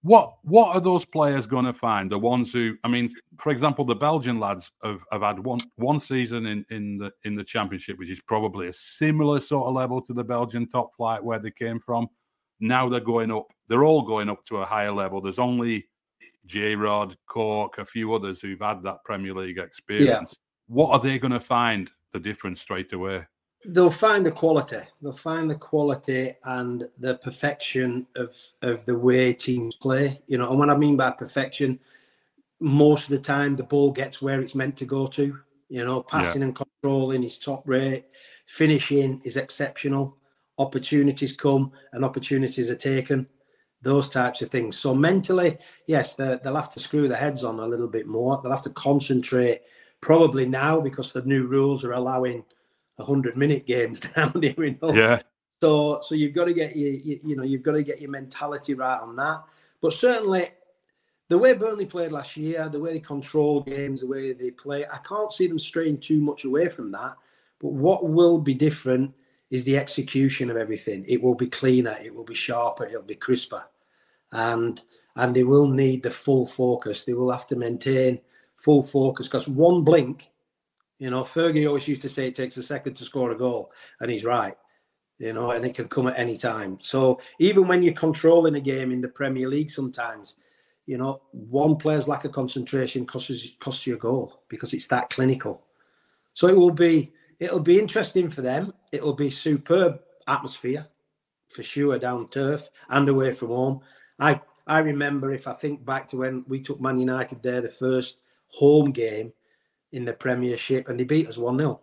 what what are those players going to find? The ones who, I mean, for example, the Belgian lads have, have had one one season in in the in the championship, which is probably a similar sort of level to the Belgian top flight where they came from. Now they're going up. They're all going up to a higher level. There's only J Rod, Cork, a few others who've had that Premier League experience. Yeah. What are they going to find the difference straight away?
They'll find the quality. They'll find the quality and the perfection of of the way teams play. You know, and what I mean by perfection, most of the time the ball gets where it's meant to go to. You know, passing yeah. and controlling is top rate. Finishing is exceptional. Opportunities come and opportunities are taken those types of things. So mentally, yes, they'll have to screw their heads on a little bit more. They'll have to concentrate probably now because the new rules are allowing 100 minute games down here in Hull.
Yeah.
So, so you've got to get your, you, you know, you've got to get your mentality right on that. But certainly, the way Burnley played last year, the way they control games, the way they play, I can't see them straying too much away from that. But what will be different is the execution of everything. It will be cleaner, it will be sharper, it'll be crisper, and and they will need the full focus. They will have to maintain full focus because one blink, you know, Fergie always used to say it takes a second to score a goal, and he's right. You know, and it can come at any time. So even when you're controlling a game in the Premier League, sometimes, you know, one player's lack of concentration costs costs you a goal because it's that clinical. So it will be it'll be interesting for them. It'll be superb atmosphere for sure down turf and away from home. I I remember if I think back to when we took Man United there, the first home game in the Premiership, and they beat us 1 0.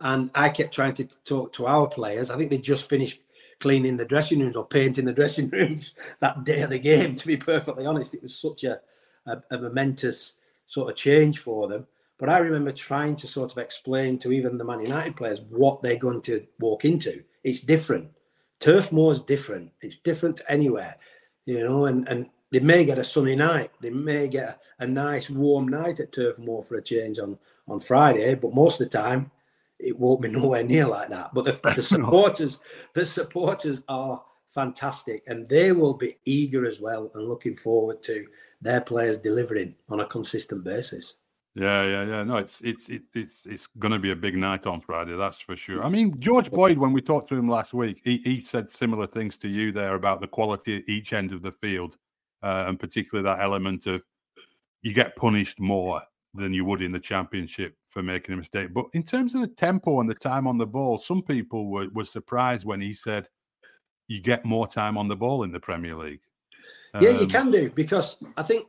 And I kept trying to talk to our players. I think they just finished cleaning the dressing rooms or painting the dressing rooms that day of the game, to be perfectly honest. It was such a, a, a momentous sort of change for them. But I remember trying to sort of explain to even the Man United players what they're going to walk into. It's different. Turf Moor is different. It's different anywhere, you know, and, and they may get a sunny night. They may get a, a nice warm night at Turf Moor for a change on, on Friday, but most of the time it won't be nowhere near like that. But the, the supporters, the supporters are fantastic and they will be eager as well and looking forward to their players delivering on a consistent basis.
Yeah, yeah, yeah. No, it's it's it, it's it's going to be a big night on Friday. That's for sure. I mean, George Boyd, when we talked to him last week, he, he said similar things to you there about the quality at each end of the field, uh, and particularly that element of you get punished more than you would in the championship for making a mistake. But in terms of the tempo and the time on the ball, some people were, were surprised when he said you get more time on the ball in the Premier League.
Um, yeah, you um, can do because I think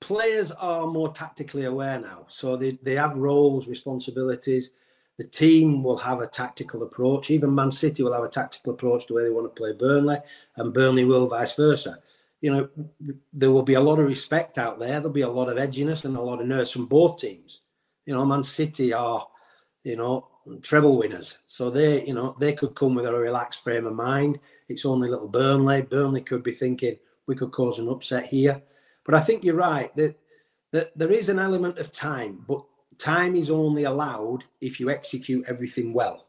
players are more tactically aware now. So they, they have roles, responsibilities. The team will have a tactical approach. Even Man City will have a tactical approach to where they want to play Burnley, and Burnley will vice versa. You know, there will be a lot of respect out there. There'll be a lot of edginess and a lot of nerves from both teams. You know, Man City are, you know, treble winners. So they, you know, they could come with a relaxed frame of mind. It's only little Burnley. Burnley could be thinking we could cause an upset here. But I think you're right that, that there is an element of time, but time is only allowed if you execute everything well.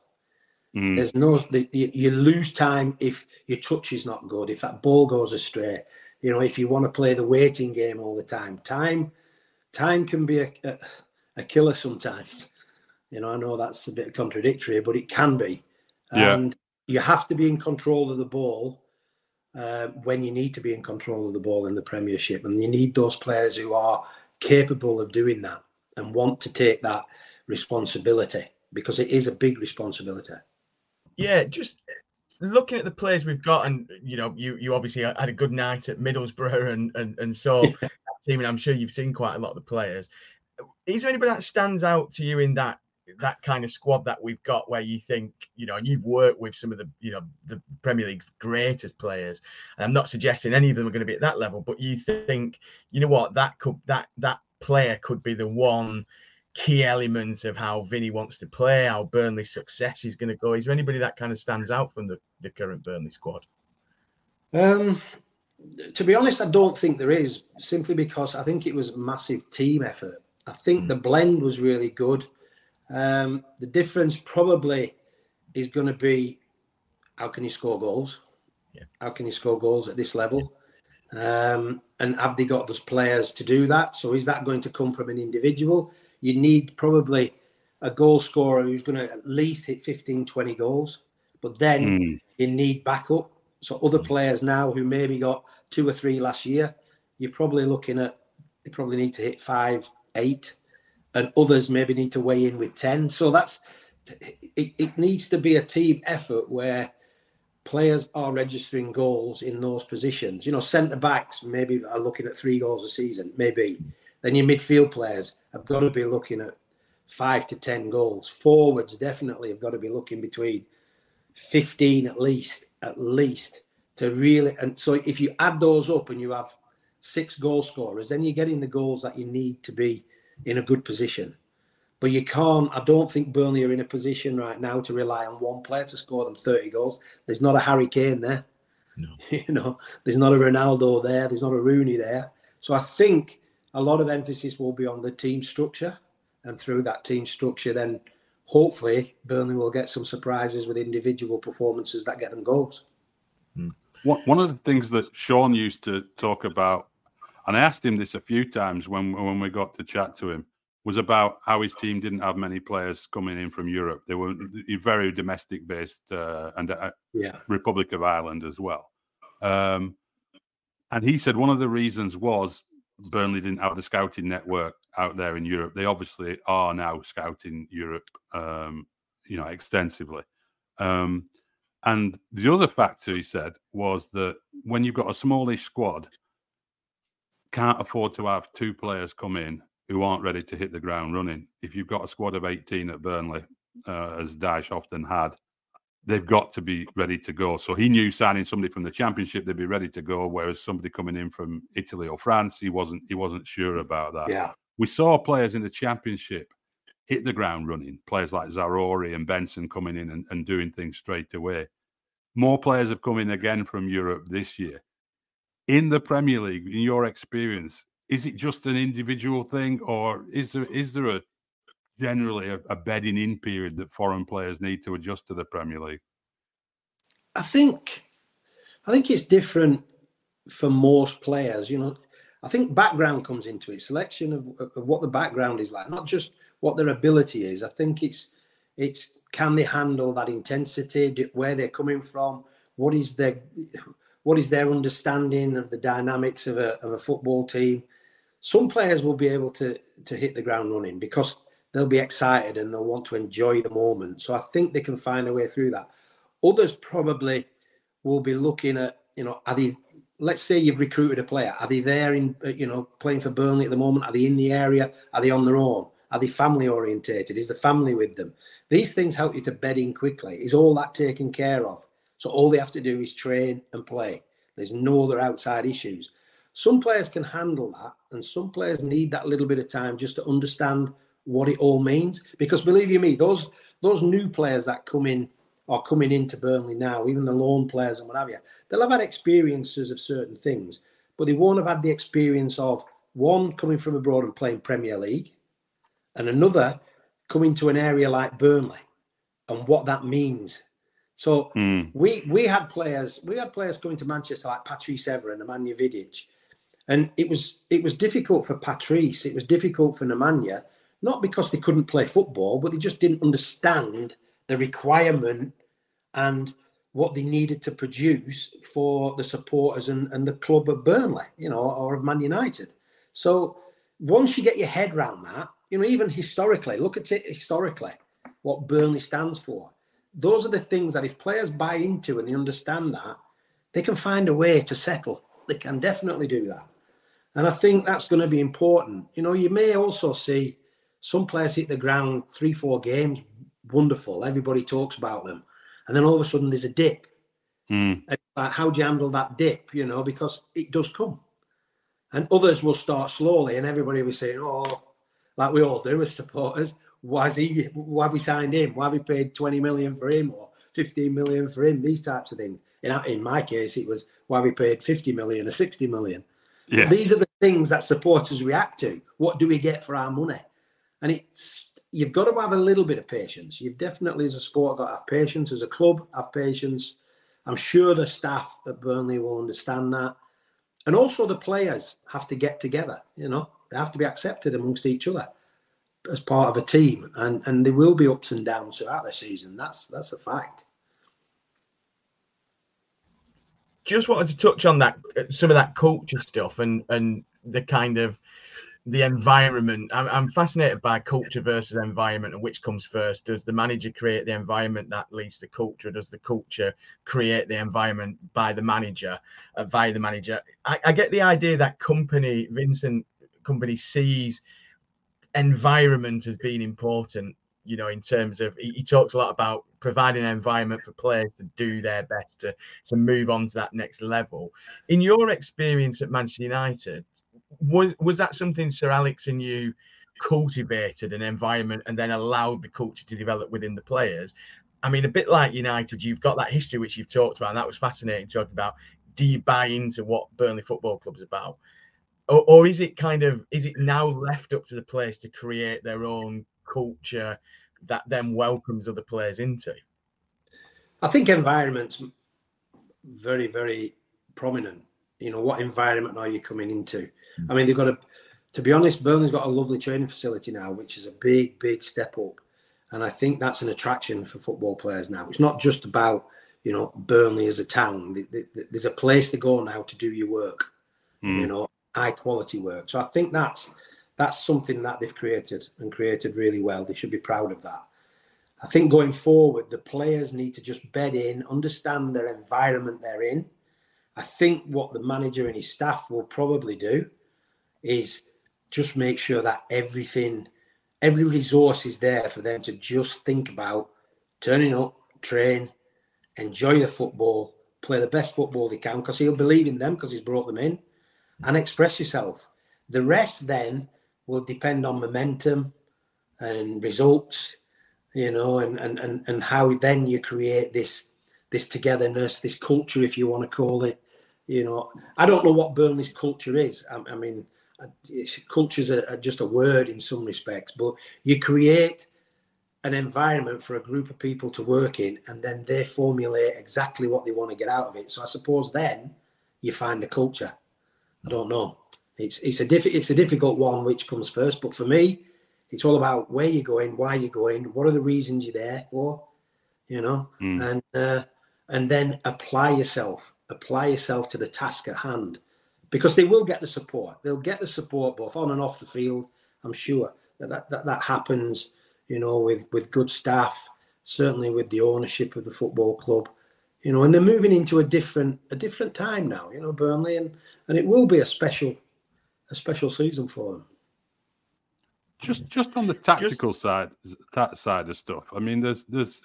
Mm. There's no you, lose time if your touch is not good, if that ball goes astray. You know, if you want to play the waiting game all the time, time time can be a, a, a killer sometimes. You know, I know that's a bit contradictory, but it can be. Yeah. And you have to be in control of the ball uh, when you need to be in control of the ball in the Premiership. And you need those players who are capable of doing that and want to take that responsibility because it is a big responsibility.
Yeah, just looking at the players we've got, and you know, you you obviously had a good night at Middlesbrough, and and and so team, and I'm sure you've seen quite a lot of the players. Is there anybody that stands out to you in that that kind of squad that we've got where you think you know and you've worked with some of the you know the premier league's greatest players and i'm not suggesting any of them are going to be at that level but you think you know what that could that that player could be the one key element of how Vinny wants to play how burnley's success is going to go is there anybody that kind of stands out from the, the current burnley squad
um to be honest, I don't think there is, simply because I think it was a massive team effort. I think mm. the blend was really good. Um, the difference probably is going to be how can you score goals? Yeah. How can you score goals at this level? Um, and have they got those players to do that? So is that going to come from an individual? You need probably a goal scorer who's going to at least hit 15, 20 goals. But then mm. you need backup. So other hmm. players now who maybe got two or three last year, you're probably looking at they probably need to hit five, eight, and others maybe need to weigh in with ten. So that's it, it needs to be a team effort where players are registering goals in those positions. You know, centre backs maybe are looking at three goals a season, maybe. Then your midfield players have got to be looking at five to ten goals. Forwards definitely have got to be looking between fifteen at least, at least to really. And so if you add those up and you have six goal scorers, then you're getting the goals that you need to be in a good position. But you can't, I don't think Burnley are in a position right now to rely on one player to score them 30 goals. There's not a Harry Kane there. No. you know, there's not a Ronaldo there. There's not a Rooney there. So I think a lot of emphasis will be on the team structure. And through that team structure, then hopefully Burnley will get some surprises with individual performances that get them goals.
Hmm. One of the things that Sean used to talk about, and I asked him this a few times when when we got to chat to him, was about how his team didn't have many players coming in from Europe. They were very domestic based uh, and uh, yeah. Republic of Ireland as well. Um, and he said one of the reasons was Burnley didn't have the scouting network out there in Europe. They obviously are now scouting Europe, um, you know, extensively. Um, and the other factor he said was that when you've got a smallish squad, can't afford to have two players come in who aren't ready to hit the ground running. If you've got a squad of 18 at Burnley, uh, as Dyche often had, they've got to be ready to go. So he knew signing somebody from the championship, they'd be ready to go. Whereas somebody coming in from Italy or France, he wasn't he wasn't sure about that.
Yeah.
We saw players in the championship hit the ground running, players like Zaroury and Benson coming in and, and doing things straight away. More players have come in again from Europe this year. In the Premier League, in your experience, is it just an individual thing, or is there is there a generally a, a bedding in period that foreign players need to adjust to the Premier League?
I think I think it's different for most players. You know, I think background comes into it, selection of, of what the background is like, not just what their ability is. I think it's it's can they handle that intensity, where they're coming from, what is their what is their understanding of the dynamics of a of a football team some players will be able to to hit the ground running because they'll be excited and they'll want to enjoy the moment. So I think they can find a way through that. Others probably will be looking at, you know, are they, let's say you've recruited a player, are they there in, uh, you know, playing for Burnley at the moment? Are they in the area? Are they on their own? Are they family orientated? Is the family with them? These things help you to bed in quickly. Is all that taken care of? So all they have to do is train and play. There's no other outside issues. Some players can handle that, and some players need that little bit of time just to understand what it all means. Because believe you me, those those new players that come in are coming into Burnley now, even the loan players and what have you, they'll have had experiences of certain things, but they won't have had the experience of one coming from abroad and playing Premier League, and another coming to an area like Burnley and what that means. So mm. we we had players we had players coming to Manchester like Patrice Evra and Nemanja Vidic and it was it was difficult for Patrice, it was difficult for Nemanja, not because they couldn't play football, but they just didn't understand the requirement and what they needed to produce for the supporters and, and the club of Burnley, you know, or of Man United. So once you get your head around that, you know, even historically, look at it historically, what Burnley stands for. Those are the things that if players buy into and they understand that, they can find a way to settle. They can definitely do that. And I think that's going to be important. You know, you may also see some players hit the ground three, four games, wonderful. Everybody talks about them. And then all of a sudden there's a dip. Mm. Like, how do you handle that dip? You know, because it does come. And others will start slowly, and everybody will be saying, oh, like we all do as supporters, why is he why have we signed him? Why have we paid 20 million for him or 15 million for him? These types of things. In, in my case, it was why have we paid 50 million or 60 million.
Yeah.
These are the things that supporters react to. What do we get for our money? And it's you've got to have a little bit of patience. You've definitely, as a sport, got to have patience. As a club, have patience. I'm sure the staff at Burnley will understand that. And also the players have to get together, you know, they have to be accepted amongst each other as part of a team. And and there will be ups and downs throughout the season. That's that's a fact.
Just wanted to touch on that some of that culture stuff and and the kind of the environment. I'm, I'm, fascinated by culture versus environment and which comes first. Does the manager create the environment that leads to culture? Does the culture create the environment by the manager, uh, via the manager? I, I get the idea that Kompany, Vincent Kompany sees environment as being important. You know, in terms of he, talks a lot about providing an environment for players to do their best to to move on to that next level. In your experience at Manchester United, was was that something Sir Alex and you cultivated an environment and then allowed the culture to develop within the players? I mean, a bit like United, you've got that history which you've talked about, and that was fascinating talking about. Do you buy into what Burnley Football Club is about? Or, or is it kind of is it now left up to the players to create their own culture that then welcomes other players into?
I think environment's very, very prominent. You know, what environment are you coming into? I mean, they've got a, to be honest, Burnley's got a lovely training facility now, which is a big, big step up. And I think that's an attraction for football players now. It's not just about, you know, Burnley as a town. There's a place to go now to do your work, mm. you know, high quality work. So I think that's that's something that they've created and created really well. They should be proud of that. I think going forward, the players need to just bed in, understand their environment they're in. I think what the manager and his staff will probably do is just make sure that everything, every resource is there for them to just think about turning up, train, enjoy the football, play the best football they can because he'll believe in them because he's brought them in and express yourself. The rest then will depend on momentum and results, you know, and and and, and how then you create this this togetherness, this culture, if you want to call it. You know, I don't know what Burnley's culture is. I, I mean, culture's a, a, just a word in some respects, but you create an environment for a group of people to work in, and then they formulate exactly what they want to get out of it. So I suppose then you find the culture. I don't know. It's it's a diff- it's a difficult one which comes first, but for me, it's all about where you're going, why you're going, what are the reasons you're there for, you know, mm. and uh, and then apply yourself, apply yourself to the task at hand because they will get the support. They'll get the support both on and off the field. I'm sure that that, that, that happens, you know, with, with good staff, certainly with the ownership of the football club, you know, and they're moving into a different a different time now, you know, Burnley, and and it will be a special a special season for them.
Just just on the tactical just, side side of stuff. I mean, there's there's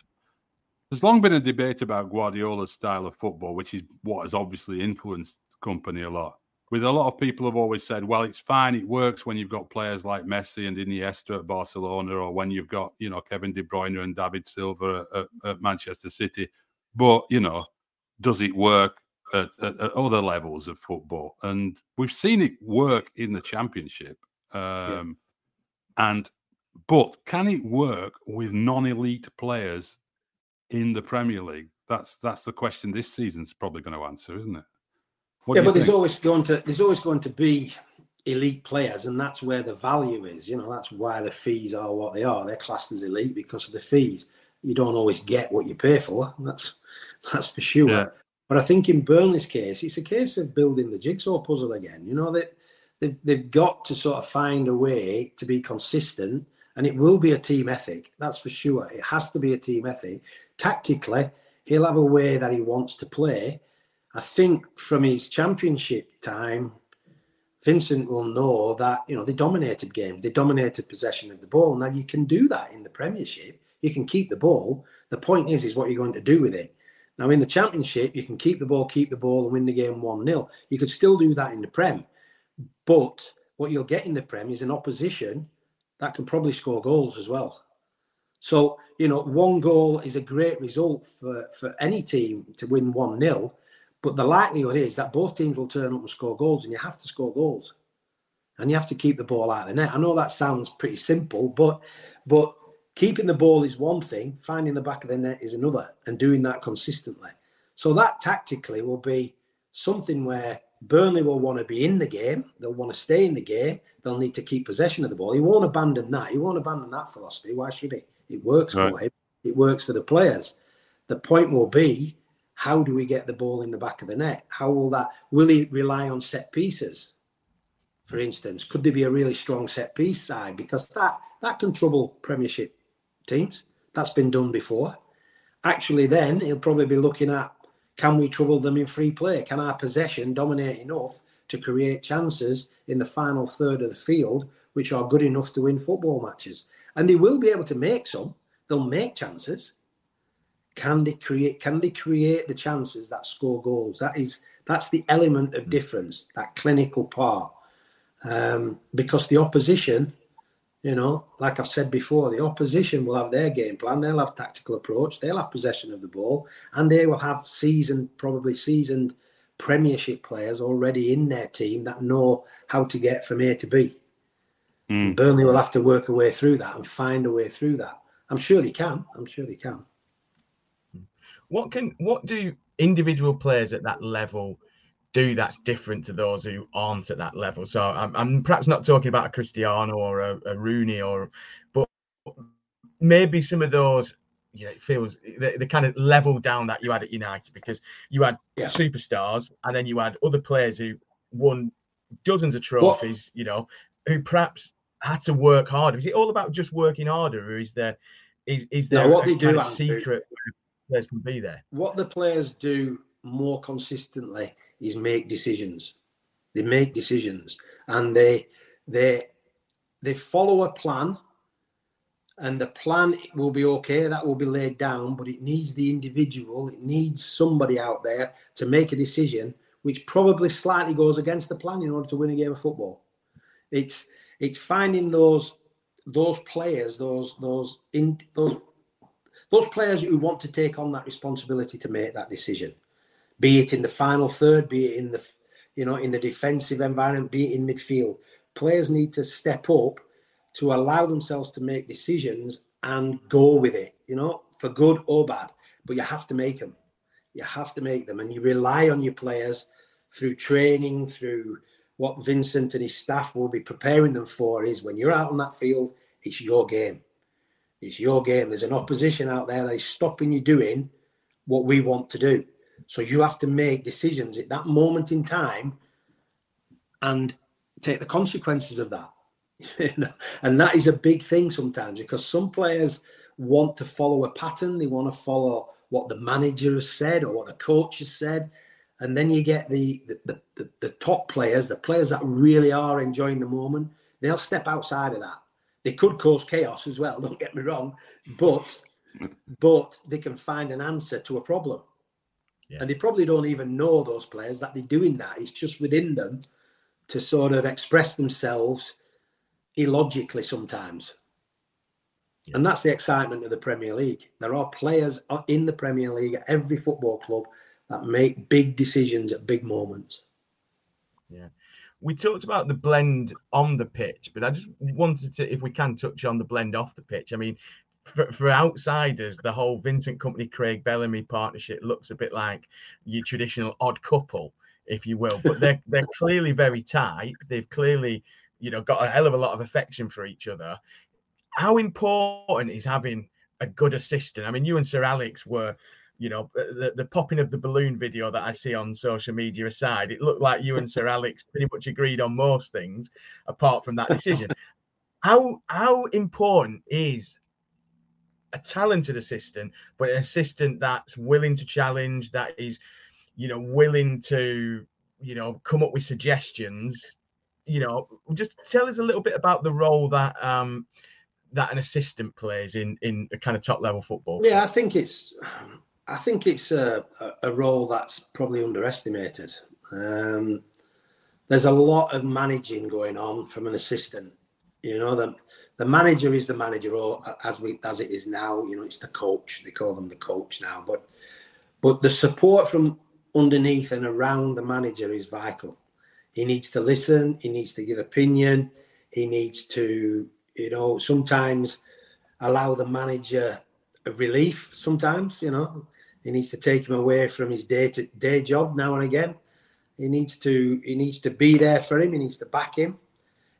there's long been a debate about Guardiola's style of football, which is what has obviously influenced Kompany a lot with a lot of people have always said, well, it's fine, it works when you've got players like Messi and Iniesta at Barcelona, or when you've got you know Kevin De Bruyne and David Silva at, at Manchester City. But you know, does it work at, at, at, other levels of football? And we've seen it work in the Championship. Um, yeah. And but can it work with non-elite players in the Premier League? That's that's the question this season's probably going to answer, isn't it?
What yeah, but there's always going to there's always going to be elite players, and that's where the value is. You know, that's why the fees are what they are. They're classed as elite because of the fees. You don't always get what you pay for. That's that's for sure. Yeah. But I think in Burnley's case, it's a case of building the jigsaw puzzle again. You know that they've, they've got to sort of find a way to be consistent, and it will be a team ethic. That's for sure. It has to be a team ethic. Tactically, he'll have a way that he wants to play I think from his championship time, Vincent will know that you know they dominated games, they dominated possession of the ball. Now you can do that in the Premiership. You can keep the ball. The point is, is what you're going to do with it. Now in the Championship, you can keep the ball, keep the ball, and win the game one 0 You could still do that in the Prem, but what you'll get in the Prem is an opposition that can probably score goals as well. So you know, one goal is a great result for for any team to win one 0 But the likelihood is that both teams will turn up and score goals, and you have to score goals, and you have to keep the ball out of the net. I know that sounds pretty simple, but but keeping the ball is one thing, finding the back of the net is another, and doing that consistently. So that tactically will be something where Burnley will want to be in the game. They'll want to stay in the game. They'll need to keep possession of the ball. He won't abandon that. He won't abandon that philosophy. Why should he? It works right. for him. It works for the players. The point will be, how do we get the ball in the back of the net? How will that? Will he rely on set pieces? For instance, could there be a really strong set piece side? Because that that can trouble Premiership teams. That's been done before. Actually, then he'll probably be looking at can we trouble them in free play? Can our possession dominate enough to create chances in the final third of the field, which are good enough to win football matches? And they will be able to make some. They'll make chances. Can they create? Can they create the chances that score goals? That is that's the element of difference, that clinical part. Um, because the opposition you know, like I've said before, the opposition will have their game plan, they'll have tactical approach, they'll have possession of the ball, and they will have seasoned, probably seasoned Premiership players already in their team that know how to get from A to B. Mm. Burnley will have to work a way through that and find a way through that. I'm sure he can. I'm sure he can.
What can what do individual players at that level do that's different to those who aren't at that level. So I'm, I'm perhaps not talking about a Cristiano or a, a, Rooney or, but maybe some of those. You know, it feels the, the kind of level down that you had at United because you had yeah. superstars and then you had other players who won dozens of trophies. What? You know, who perhaps had to work harder. Is it all about just working harder, or is there is is there no, what they do, a secret players can be there?
What the players do more consistently is make decisions. They make decisions and they they they follow a plan and the plan will be okay that will be laid down but it needs the individual it needs somebody out there to make a decision which probably slightly goes against the plan in order to win a game of football it's it's finding those those players those those in those those players who want to take on that responsibility to make that decision be it in the final third, be it in the you know in the defensive environment, be it in midfield. Players need to step up to allow themselves to make decisions and go with it, you know, for good or bad. But you have to make them. You have to make them, and you rely on your players through training, through what Vincent and his staff will be preparing them for. Is when you're out on that field, it's your game. It's your game. There's an opposition out there is stopping you doing what we want to do. So you have to make decisions at that moment in time and take the consequences of that. and that is a big thing sometimes because some players want to follow a pattern, they want to follow what the manager has said or what the coach has said. And then you get the the, the, the top players, the players that really are enjoying the moment, they'll step outside of that. They could cause chaos as well, don't get me wrong, but but they can find an answer to a problem. Yeah. And they probably don't even know those players that they're doing that. It's just within them to sort of express themselves illogically sometimes. Yeah. And that's the excitement of the Premier League. There are players in the Premier League at every football club that make big decisions at big moments.
Yeah. We talked about the blend on the pitch, but I just wanted to, if we can, touch on the blend off the pitch. I mean, for, for outsiders, the whole Vincent Kompany Craig Bellamy partnership looks a bit like your traditional odd couple, if you will. But they're they're clearly very tight. They've clearly, you know, got a hell of a lot of affection for each other. How important is having a good assistant? I mean, you and Sir Alex were, you know, the, the popping of the balloon video that I see on social media aside, it looked like you and Sir Alex pretty much agreed on most things, apart from that decision. how how important is a talented assistant, but an assistant that's willing to challenge, that is, you know, willing to, you know, come up with suggestions. You know, just tell us a little bit about the role that um that an assistant plays in in a kind of top level football.
Yeah, I think it's I think it's a, a role that's probably underestimated. Um, there's a lot of managing going on from an assistant. You know, the the manager is the manager, or as we as it is now, you know, it's the coach. They call them the coach now. But but the support from underneath and around the manager is vital. He needs to listen. He needs to give opinion. He needs to, you know, sometimes allow the manager a relief. Sometimes, you know, he needs to take him away from his day to day job now and again. He needs to he needs to be there for him. He needs to back him.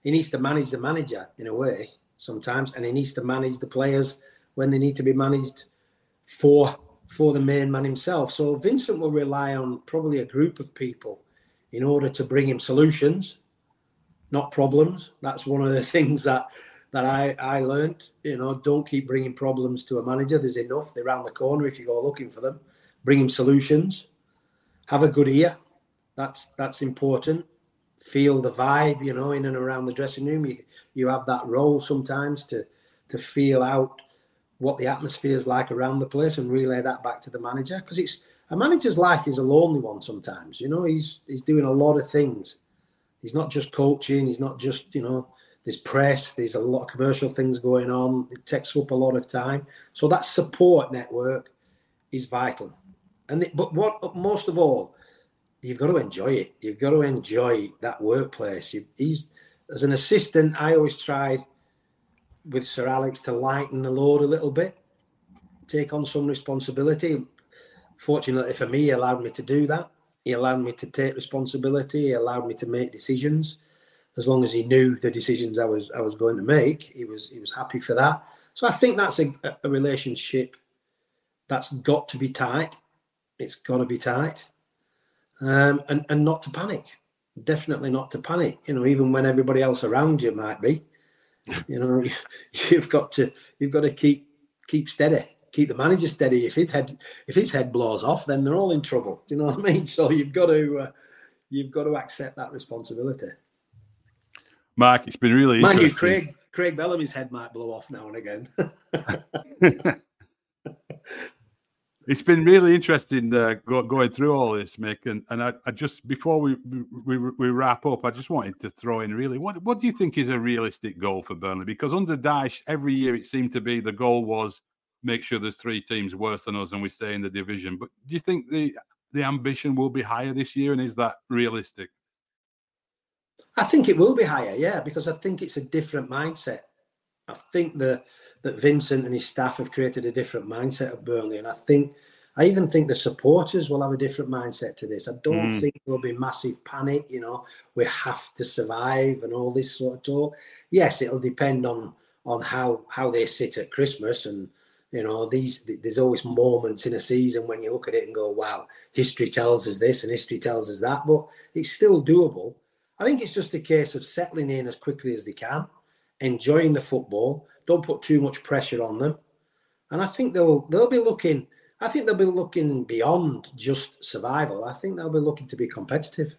He needs to manage the manager in a way sometimes, and he needs to manage the players when they need to be managed for for the main man himself. So Vincent will rely on probably a group of people in order to bring him solutions, not problems. That's one of the things that that I I learned. You know, don't keep bringing problems to a manager. There's enough. They're around the corner if you go looking for them. Bring him solutions. Have a good ear. That's that's important. Feel the vibe. You know, in and around the dressing room. You you have that role sometimes to to feel out what the atmosphere is like around the place and relay that back to the manager because it's a manager's life is a lonely one sometimes. You know, he's he's doing a lot of things. He's not just coaching. He's not just you know. There's press. There's a lot of commercial things going on. It takes up a lot of time. So that support network is vital. And the, but what most of all, you've got to enjoy it. You've got to enjoy that workplace. You, he's as an assistant. I always tried with Sir Alex to lighten the load a little bit, take on some responsibility. Fortunately for me, he allowed me to do that. He allowed me to take responsibility. He allowed me to make decisions. As long as he knew the decisions I was I was going to make, he was he was happy for that. So I think that's a, a relationship that's got to be tight. It's got to be tight, um, and and not to panic. Definitely not to panic. You know, even when everybody else around you might be you know, you've got to you've got to keep keep steady, keep the manager steady. If his head if his head blows off, then they're all in trouble. Do you know what I mean? So you've got to uh, you've got to accept that responsibility.
Mark, it's been really
Mind you, Craig Craig Bellamy's head might blow off now and again.
it's been really interesting uh, go, going through all this, Mick. And, and I, I just before we, we we wrap up, I just wanted to throw in really what what do you think is a realistic goal for Burnley? Because under Dyche, every year it seemed to be the goal was make sure there's three teams worse than us and we stay in the division. But do you think the the ambition will be higher this year, and is that realistic?
I think it will be higher, yeah, because I think it's a different mindset. I think the that Vincent and his staff have created a different mindset at Burnley. And I think, I even think the supporters will have a different mindset to this. I don't mm. think there'll be massive panic, you know, we have to survive and all this sort of talk. Yes, it'll depend on on how how they sit at Christmas and you know these there's always moments in a season when you look at it and go wow history tells us this and history tells us that but it's still doable i think it's just a case of settling in as quickly as they can enjoying the football don't put too much pressure on them. And I think they'll they'll be looking. I think they'll be looking beyond just survival. I think they'll be looking to be competitive.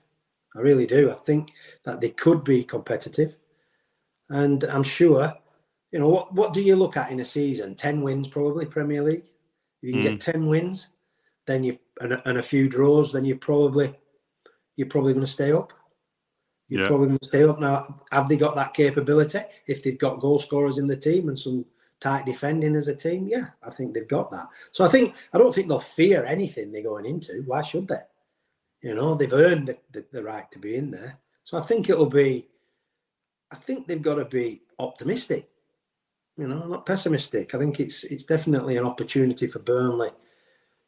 I really do. I think that they could be competitive, and I'm sure. You know what? What do you look at in a season? Ten wins, probably Premier League. If you can mm. get ten wins, then you and, and a few draws, then you're probably you're probably going to stay up. You're yeah. probably going to stay up now. Have they got that capability? If they've got goal scorers in the team and some tight defending as a team, yeah, I think they've got that. So I think I don't think they'll fear anything they're going into. Why should they? You know, they've earned the, the, the right to be in there. So I think it'll be. I think they've got to be optimistic. You know, not pessimistic. I think it's it's definitely an opportunity for Burnley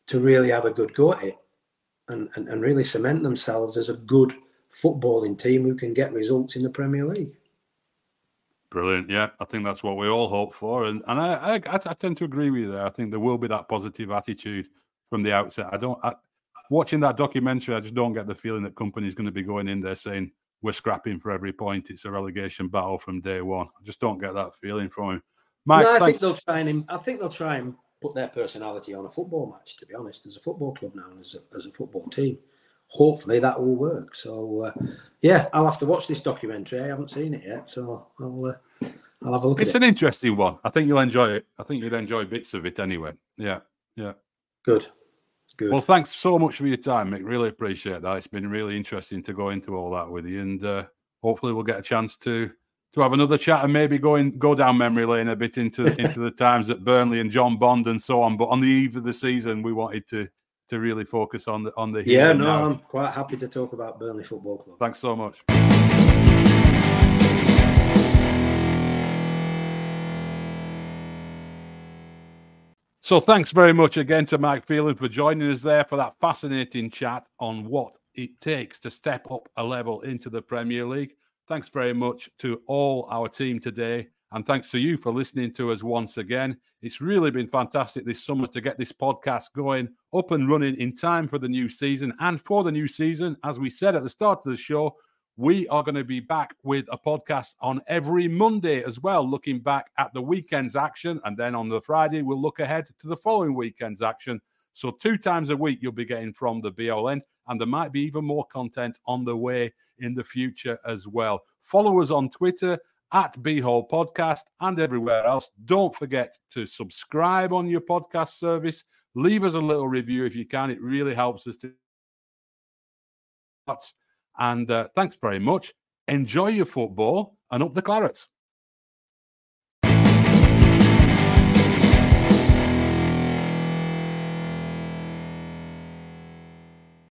to really have a good go at it and, and, and really cement themselves as a good footballing team who can get results in the Premier League.
Brilliant. Yeah, I think that's what we all hope for, and and I I, I tend to agree with you there. I think there will be that positive attitude from the outset. I don't. I, watching that documentary, I just don't get the feeling that Kompany's going to be going in there saying we're scrapping for every point. It's a relegation battle from day one. I just don't get that feeling from him.
Mike, no, I thanks. think they'll try and I think they'll try and put their personality on a football match. To be honest, as a football club now, and as a, as a football team hopefully that will work. So uh, yeah, I'll have to watch this documentary. I haven't seen it yet, so I'll uh, I'll have a look.
It's
an
it. interesting one. I think you'll enjoy it. I think you'll enjoy bits of it anyway. Yeah, yeah.
Good. Good.
Well, thanks so much for your time, Mick. Really appreciate that. It's been really interesting to go into all that with you, and uh, hopefully we'll get a chance to to have another chat and maybe go going go down memory lane a bit into into the times at Burnley and John Bond and so on. But on the eve of the season, we wanted to to really focus on the on the.
Yeah, no,
now.
I'm quite happy to talk about Burnley Football Club.
Thanks so much. So thanks very much again to Mike Phelan for joining us there for that fascinating chat on what it takes to step up a level into the Premier League. Thanks very much to all our team today. And thanks to you for listening to us once again. It's really been fantastic this summer to get this podcast going up and running in time for the new season. And for the new season, as we said at the start of the show, we are going to be back with a podcast on every Monday as well, looking back at the weekend's action. And then on the Friday, we'll look ahead to the following weekend's action. So, two times a week, you'll be getting from the BLN, and there might be even more content on the way in the future as well. Follow us on Twitter at Bee Hole Podcast and everywhere else. Don't forget to subscribe on your podcast service. Leave us a little review if you can. It really helps us to. And uh, thanks very much. Enjoy your football and up the clarets.